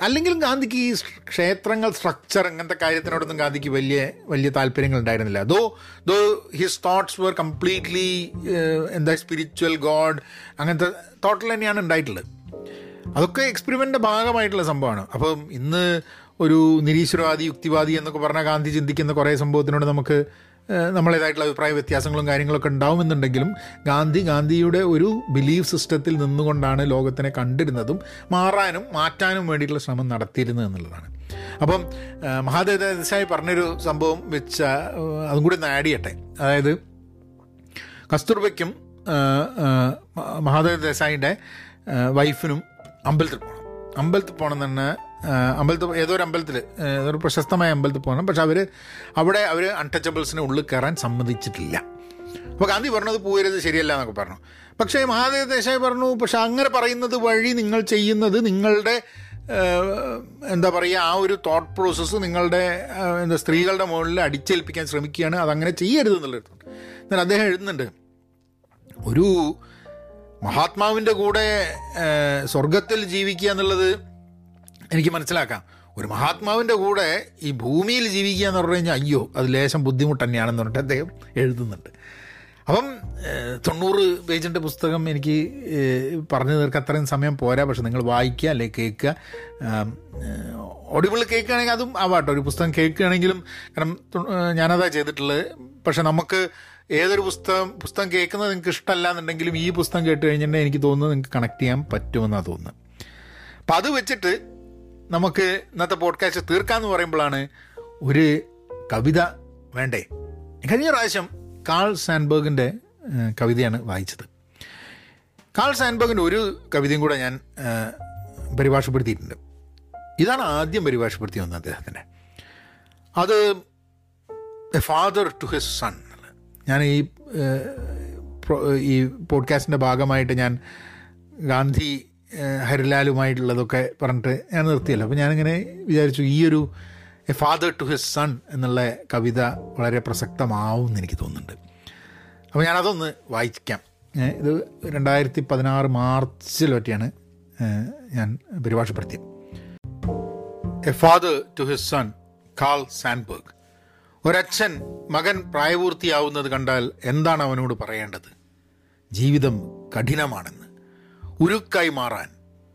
അല്ലെങ്കിലും ഗാന്ധിക്ക് ഈ ക്ഷേത്രങ്ങൾ സ്ട്രക്ചർ അങ്ങനത്തെ കാര്യത്തിനോടൊന്നും ഗാന്ധിക്ക് വലിയ വലിയ താല്പര്യങ്ങൾ ഉണ്ടായിരുന്നില്ല though though his thoughts were completely എന്താ സ്പിരിച്വൽ ഗോഡ് അങ്ങനത്തെ തോട്ടിൽ തന്നെയാണ് ഉണ്ടായിട്ടുള്ളത്. അതൊക്കെ എക്സ്പെരിമെന്റിന്റെ ഭാഗമായിട്ടുള്ള സംഭവമാണ്. അപ്പം ഇന്ന് ഒരു നിരീശ്വരവാദി യുക്തിവാദി എന്നൊക്കെ പറഞ്ഞാൽ ഗാന്ധി ചിന്തിക്കുന്ന കുറേ സംഭവത്തിനോട് നമുക്ക് നമ്മളേതായിട്ടുള്ള അഭിപ്രായ വ്യത്യാസങ്ങളും കാര്യങ്ങളൊക്കെ ഉണ്ടാവുമെന്നുണ്ടെങ്കിലും ഗാന്ധി ഗാന്ധിയുടെ ഒരു ബിലീഫ് സിസ്റ്റത്തിൽ നിന്നുകൊണ്ടാണ് ലോകത്തിനെ കണ്ടിരുന്നതും മാറാനും മാറ്റാനും വേണ്ടിയിട്ടുള്ള ശ്രമം നടത്തിയിരുന്നത് എന്നുള്ളതാണ്. അപ്പം മഹാദേവ ദേശായി പറഞ്ഞൊരു സംഭവം വെച്ച അതും കൂടി ഒന്ന് ആഡ് ചെയ്യട്ടെ. അതായത് കസ്തൂർബയ്ക്കും മഹാദേവ ദേശായിയുടെ വൈഫിനും അമ്പലത്തിൽ പോകണം അമ്പലത്തിൽ പോകണം തന്നെ അമ്പലത്തിൽ ഏതോ ഒരു അമ്പലത്തിൽ ഏതൊരു പ്രശസ്തമായ അമ്പലത്തിൽ പോകണം. പക്ഷെ അവർ അവിടെ അവർ അൺടച്ചബിൾസിനെ ഉള്ളിൽ കയറാൻ സമ്മതിച്ചിട്ടില്ല. അപ്പോൾ ഗാന്ധി പറഞ്ഞത് പോയരുത് ശരിയല്ല എന്നൊക്കെ പറഞ്ഞു. പക്ഷേ മഹാദേവ് ദേശായി പറഞ്ഞു പക്ഷെ അങ്ങനെ പറയുന്നത് വഴി നിങ്ങൾ ചെയ്യുന്നത് നിങ്ങളുടെ എന്താ പറയുക ആ ഒരു തോട്ട് പ്രോസസ്സ് നിങ്ങളുടെ എന്താ സ്ത്രീകളുടെ മുകളിൽ അടിച്ചേൽപ്പിക്കാൻ ശ്രമിക്കുകയാണ്. അതങ്ങനെ ചെയ്യരുത് എന്നുള്ളത് എന്നാൽ അദ്ദേഹം എഴുതുന്നുണ്ട് ഒരു മഹാത്മാവിന്റെ കൂടെ സ്വർഗത്തിൽ ജീവിക്കുക എന്നുള്ളത് എനിക്ക് മനസ്സിലാക്കാം. ഒരു മഹാത്മാവിന്റെ കൂടെ ഈ ഭൂമിയിൽ ജീവിക്കുക എന്ന് പറഞ്ഞു കഴിഞ്ഞാൽ അയ്യോ അത് ലേശം ബുദ്ധിമുട്ട് തന്നെയാണെന്ന് പറഞ്ഞിട്ട് അദ്ദേഹം എഴുതുന്നുണ്ട്. അപ്പം തൊണ്ണൂറ് പേജിന്റെ പുസ്തകം എനിക്ക് പറഞ്ഞു തീർക്കാൻ അത്രയും സമയം പോരാ. പക്ഷെ നിങ്ങൾ വായിക്കുക അല്ലെങ്കിൽ കേൾക്കുക. ഓഡിബിൾ കേൾക്കുകയാണെങ്കിൽ അതും ആവാട്ടോ. ഒരു പുസ്തകം കേൾക്കുകയാണെങ്കിലും കാരണം ഞാനതാ ചെയ്തിട്ടുള്ളത്. പക്ഷെ നമുക്ക് ഏതൊരു പുസ്തകം പുസ്തകം കേൾക്കുന്നത് നിങ്ങൾക്ക് ഇഷ്ടമല്ല എന്നുണ്ടെങ്കിലും ഈ പുസ്തകം കേട്ട് കഴിഞ്ഞിട്ടുണ്ടെങ്കിൽ എനിക്ക് തോന്നുന്നത് നിങ്ങൾക്ക് കണക്ട് ചെയ്യാൻ പറ്റുമെന്നാണ് തോന്നുന്നത്. അപ്പം അത് വെച്ചിട്ട് നമുക്ക് ഇന്നത്തെ പോഡ്കാസ്റ്റ് തീർക്കാന്ന് പറയുമ്പോഴാണ് ഒരു കവിത വേണ്ടേ? കഴിഞ്ഞ പ്രാവശ്യം കാൾ സാൻബർഗിന്റെ കവിതയാണ് വായിച്ചത്. കാൾ സാൻബർഗിന്റെ ഒരു കവിതയും കൂടെ ഞാൻ പരിഭാഷപ്പെടുത്തിയിട്ടുണ്ട്. ഇതാണ് ആദ്യം പരിഭാഷപ്പെടുത്തി വന്നത് അദ്ദേഹത്തിന്റെ അത് a father to his son ഞാൻ ഈ ഈ പോഡ്കാസ്റ്റിന്റെ ഭാഗമായിട്ട് ഞാൻ ഗാന്ധി ഹരിലാലുമായിട്ടുള്ളതൊക്കെ പറഞ്ഞിട്ട് ഞാൻ നിർത്തിയല്ലോ. അപ്പോൾ ഞാനിങ്ങനെ വിചാരിച്ചു ഈ ഒരു a father to his son എന്നുള്ള കവിത വളരെ പ്രസക്തമാവും എന്ന് എനിക്ക് തോന്നുന്നുണ്ട്. അപ്പോൾ ഞാനതൊന്ന് വായിക്കാം. ഇത് രണ്ടായിരത്തി പതിനാറ് മാർച്ചിൽ പറ്റിയാണ് ഞാൻ പരിഭാഷപ്പെടുത്തിയത്. A father to his son Carl Sandburg ഒരച്ഛൻ മകൻ പ്രായപൂർത്തിയാവുന്നത് കണ്ടാൽ എന്താണ് അവനോട് പറയേണ്ടത്? ജീവിതം കഠിനമാണെന്ന്. ഉരുക്കായി മാറാൻ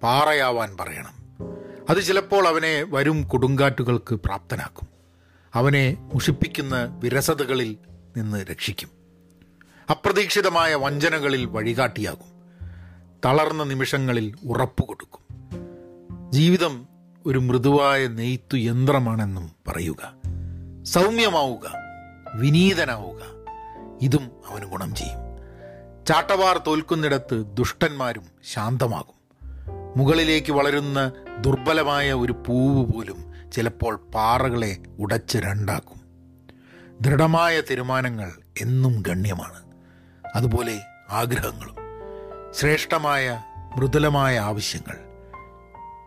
പാറയാവാൻ പറയണം. അത് ചിലപ്പോൾ അവനെ വരും കൊടുങ്കാറ്റുകൾക്ക് പ്രാപ്തനാക്കും. അവനെ മുഷിപ്പിക്കുന്ന വിരസതകളിൽ നിന്ന് രക്ഷിക്കും. അപ്രതീക്ഷിതമായ വഞ്ചനകളിൽ വഴികാട്ടിയാകും. തളർന്ന നിമിഷങ്ങളിൽ ഉറപ്പു കൊടുക്കും. ജീവിതം ഒരു മൃദുവായ നെയ്ത്തു യന്ത്രമാണെന്നും പറയുക. സൗമ്യമാവുക വിനീതനാവുക. ഇതും അവന് ഗുണം ചെയ്യും. ചാട്ടവാർ തോൽക്കുന്നിടത്ത് ദുഷ്ടന്മാരും ശാന്തമാകും. മുകളിലേക്ക് വളരുന്ന ദുർബലമായ ഒരു പൂവ് പോലും ചിലപ്പോൾ പാറകളെ ഉടച്ച് രണ്ടാക്കും. ദൃഢമായ തീരുമാനങ്ങൾ എന്നും ഗണ്യമാണ്. അതുപോലെ ആഗ്രഹങ്ങളും. ശ്രേഷ്ഠമായ മൃദുലമായ ആവശ്യങ്ങൾ.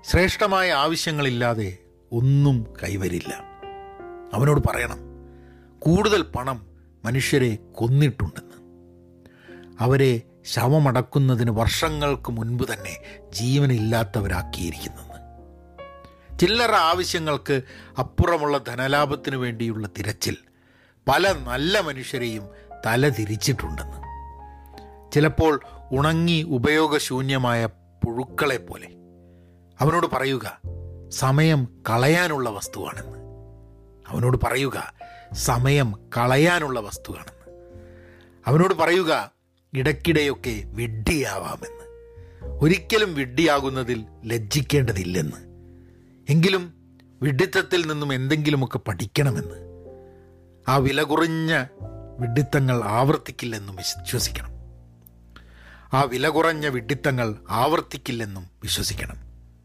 ശ്രേഷ്ഠമായ ആവശ്യങ്ങളില്ലാതെ ഒന്നും കൈവരില്ല. അവനോട് പറയണം കൂടുതൽ പണം മനുഷ്യരെ കൊന്നിട്ടുണ്ടെന്ന് അവരെ ശവമടക്കുന്നതിന് വർഷങ്ങൾക്ക് മുൻപ് തന്നെ ജീവനില്ലാത്തവരാക്കിയിരിക്കുന്നത് ചില്ലറ ആവശ്യങ്ങൾക്ക് അപ്പുറമുള്ള ധനലാഭത്തിന് വേണ്ടിയുള്ള തിരച്ചിൽ പല നല്ല മനുഷ്യരെയും തല തിരിച്ചിട്ടുണ്ടെന്ന് ചിലപ്പോൾ ഉണങ്ങി ഉപയോഗശൂന്യമായ പുഴുക്കളെ പോലെ അവനോട് പറയുക സമയം കളയാനുള്ള വസ്തുവാണെന്ന്. അവനോട് പറയുക സമയം കളയാനുള്ള വസ്തുവാണെന്ന്. അവനോട് പറയുക ഇടയ്ക്കിടെയൊക്കെ വിഡ്ഢിയാവാമെന്ന്. ഒരിക്കലും വിഡ്ഢിയാകുന്നതിൽ ലജ്ജിക്കേണ്ടതില്ലെന്ന്. എങ്കിലും വിഡിത്തത്തിൽ നിന്നും എന്തെങ്കിലുമൊക്കെ പഠിക്കണമെന്ന്. ആ വില കുറഞ്ഞ വിഡിത്തങ്ങൾ ആവർത്തിക്കില്ലെന്നും വിശ്വസിക്കണം. ആ വില കുറഞ്ഞ വിഡിത്തങ്ങൾ ആവർത്തിക്കില്ലെന്നും വിശ്വസിക്കണം.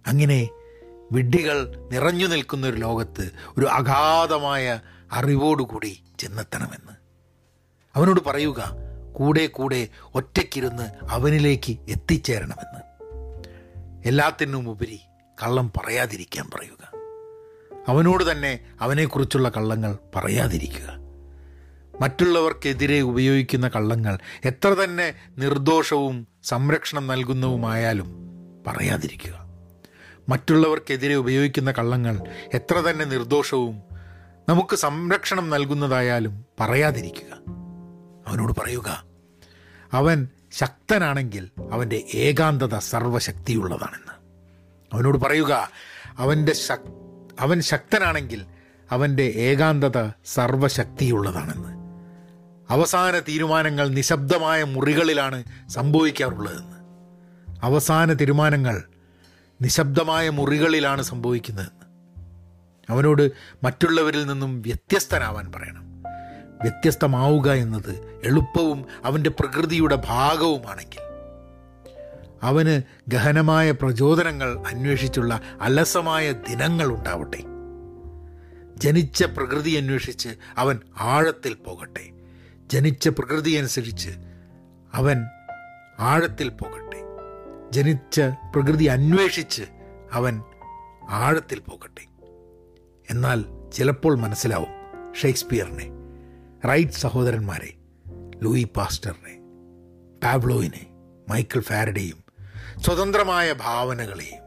അങ്ങനെ വിഡ്ഢികൾ നിറഞ്ഞു നിൽക്കുന്ന ഒരു ലോകത്ത് ഒരു അഗാധമായ അറിവോടുകൂടി ചെന്നെത്തണമെന്ന്. അവനോട് പറയുക കൂടെ കൂടെ ഒറ്റയ്ക്കിരുന്ന് അവനിലേക്ക് എത്തിച്ചേരണമെന്ന്. എല്ലാത്തിനും ഉപരി കള്ളം പറയാതിരിക്കാൻ പറയുക. അവനോട് തന്നെ അവനെക്കുറിച്ചുള്ള കള്ളങ്ങൾ പറയാതിരിക്കുക. മറ്റുള്ളവർക്കെതിരെ ഉപയോഗിക്കുന്ന കള്ളങ്ങൾ എത്ര തന്നെ നിർദോഷവും സംരക്ഷണം നൽകുന്നതുമായാലും പറയാതിരിക്കുക. മറ്റുള്ളവർക്കെതിരെ ഉപയോഗിക്കുന്ന കള്ളങ്ങൾ എത്ര തന്നെ നിർദോഷവും നമുക്ക് സംരക്ഷണം നൽകുന്നതായാലും പറയാതിരിക്കുക. അവനോട് പറയുക അവൻ ശക്തനാണെങ്കിൽ അവന്റെ ഏകാന്തത സർവശക്തിയുള്ളതാണെന്ന്. അവനോട് പറയുക അവന്റെ ശക് അവൻ ശക്തനാണെങ്കിൽ അവന്റെ ഏകാന്തത സർവശക്തിയുള്ളതാണെന്ന്. അവസാന തീരുമാനങ്ങൾ നിശബ്ദമായ മുറികളിലാണ് സംഭവിക്കാറുള്ളതെന്ന്. അവസാന തീരുമാനങ്ങൾ നിശബ്ദമായ മുറികളിലാണ് സംഭവിക്കുന്നതെന്ന്. അവനോട് മറ്റുള്ളവരിൽ നിന്നും വ്യത്യസ്തനാവാൻ പറയണം. വ്യത്യസ്തമാവുക എന്നത് എളുപ്പവും അവന്റെ പ്രകൃതിയുടെ ഭാഗവുമാണെങ്കിൽ. അവന് ഗഹനമായ പ്രചോദനങ്ങൾ അന്വേഷിച്ചുള്ള അലസമായ ദിനങ്ങൾ ഉണ്ടാവട്ടെ. ജനിച്ച പ്രകൃതി അന്വേഷിച്ച് അവൻ ആഴത്തിൽ പോകട്ടെ. ജനിച്ച പ്രകൃതി അനുസരിച്ച് അവൻ ആഴത്തിൽ പോകട്ടെ. ജനിച്ച പ്രകൃതി അന്വേഷിച്ച് അവൻ ആഴത്തിൽ പോകട്ടെ. എന്നാൽ ചിലപ്പോൾ മനസ്സിലാവും ഷേക്സ്പിയറിനെ റൈറ്റ് സഹോദരന്മാരെ ലൂയി പാസ്റ്ററിനെ പാബ്ലോയിനെ മൈക്കിൾ ഫാരഡെയും സ്വതന്ത്രമായ ഭാവനകളെയും.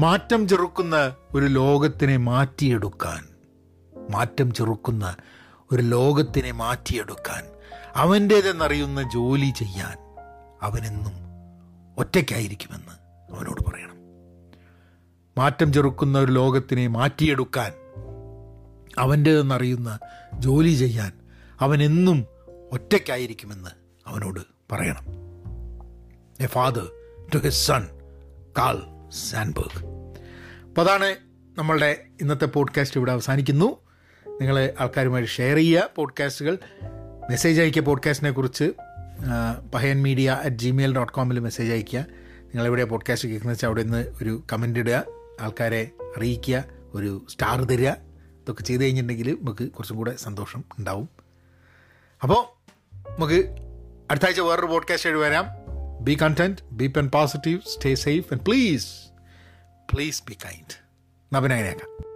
മാറ്റം ചെറുക്കുന്ന ഒരു ലോകത്തിനെ മാറ്റിയെടുക്കാൻ മാറ്റം ചെറുക്കുന്ന ഒരു ലോകത്തിനെ മാറ്റിയെടുക്കാൻ അവന്റേതെന്നറിയുന്ന ജോലി ചെയ്യാൻ അവനെന്നും ഒറ്റയ്ക്കായിരിക്കുമെന്ന് അവനോട് പറയണം. മാറ്റം ചെറുക്കുന്ന ഒരു ലോകത്തിനെ മാറ്റിയെടുക്കാൻ അവന്റേതെന്നറിയുന്ന ജോലി ചെയ്യാൻ അവൻ എന്നും ഒറ്റയ്ക്കായിരിക്കുമെന്ന് അവനോട് പറയണം. A father to his son Carl Sandburg അപ്പോൾ അതാണ് നമ്മളുടെ ഇന്നത്തെ പോഡ്കാസ്റ്റ് ഇവിടെ അവസാനിക്കുന്നു. നിങ്ങൾ ആൾക്കാരുമായി ഷെയർ ചെയ്യുക. പോഡ്കാസ്റ്റുകൾ മെസ്സേജ് അയക്കുക പോഡ്കാസ്റ്റിനെ കുറിച്ച് Pahayan media at Gmail dot കോമിൽ message അയയ്ക്കുക നിങ്ങളെവിടെ പോഡ്കാസ്റ്റ് കേൾക്കുന്നത് വെച്ചാൽ അവിടെ നിന്ന് ഒരു കമന്റ് ഇടുക. ആൾക്കാരെ അറിയിക്കുക. ഒരു സ്റ്റാർ തരിക. ഇതൊക്കെ ചെയ്ത് കഴിഞ്ഞിട്ടുണ്ടെങ്കിൽ നമുക്ക് കുറച്ചും കൂടെ സന്തോഷം ഉണ്ടാവും. അപ്പോൾ നമുക്ക് അടുത്ത ആഴ്ച വേറൊരു പോഡ്കാസ്റ്റ് ആയിട്ട് വരാം. Be content be pen positive stay safe and please please be kind നബിനങ്ങനെയാക്കാം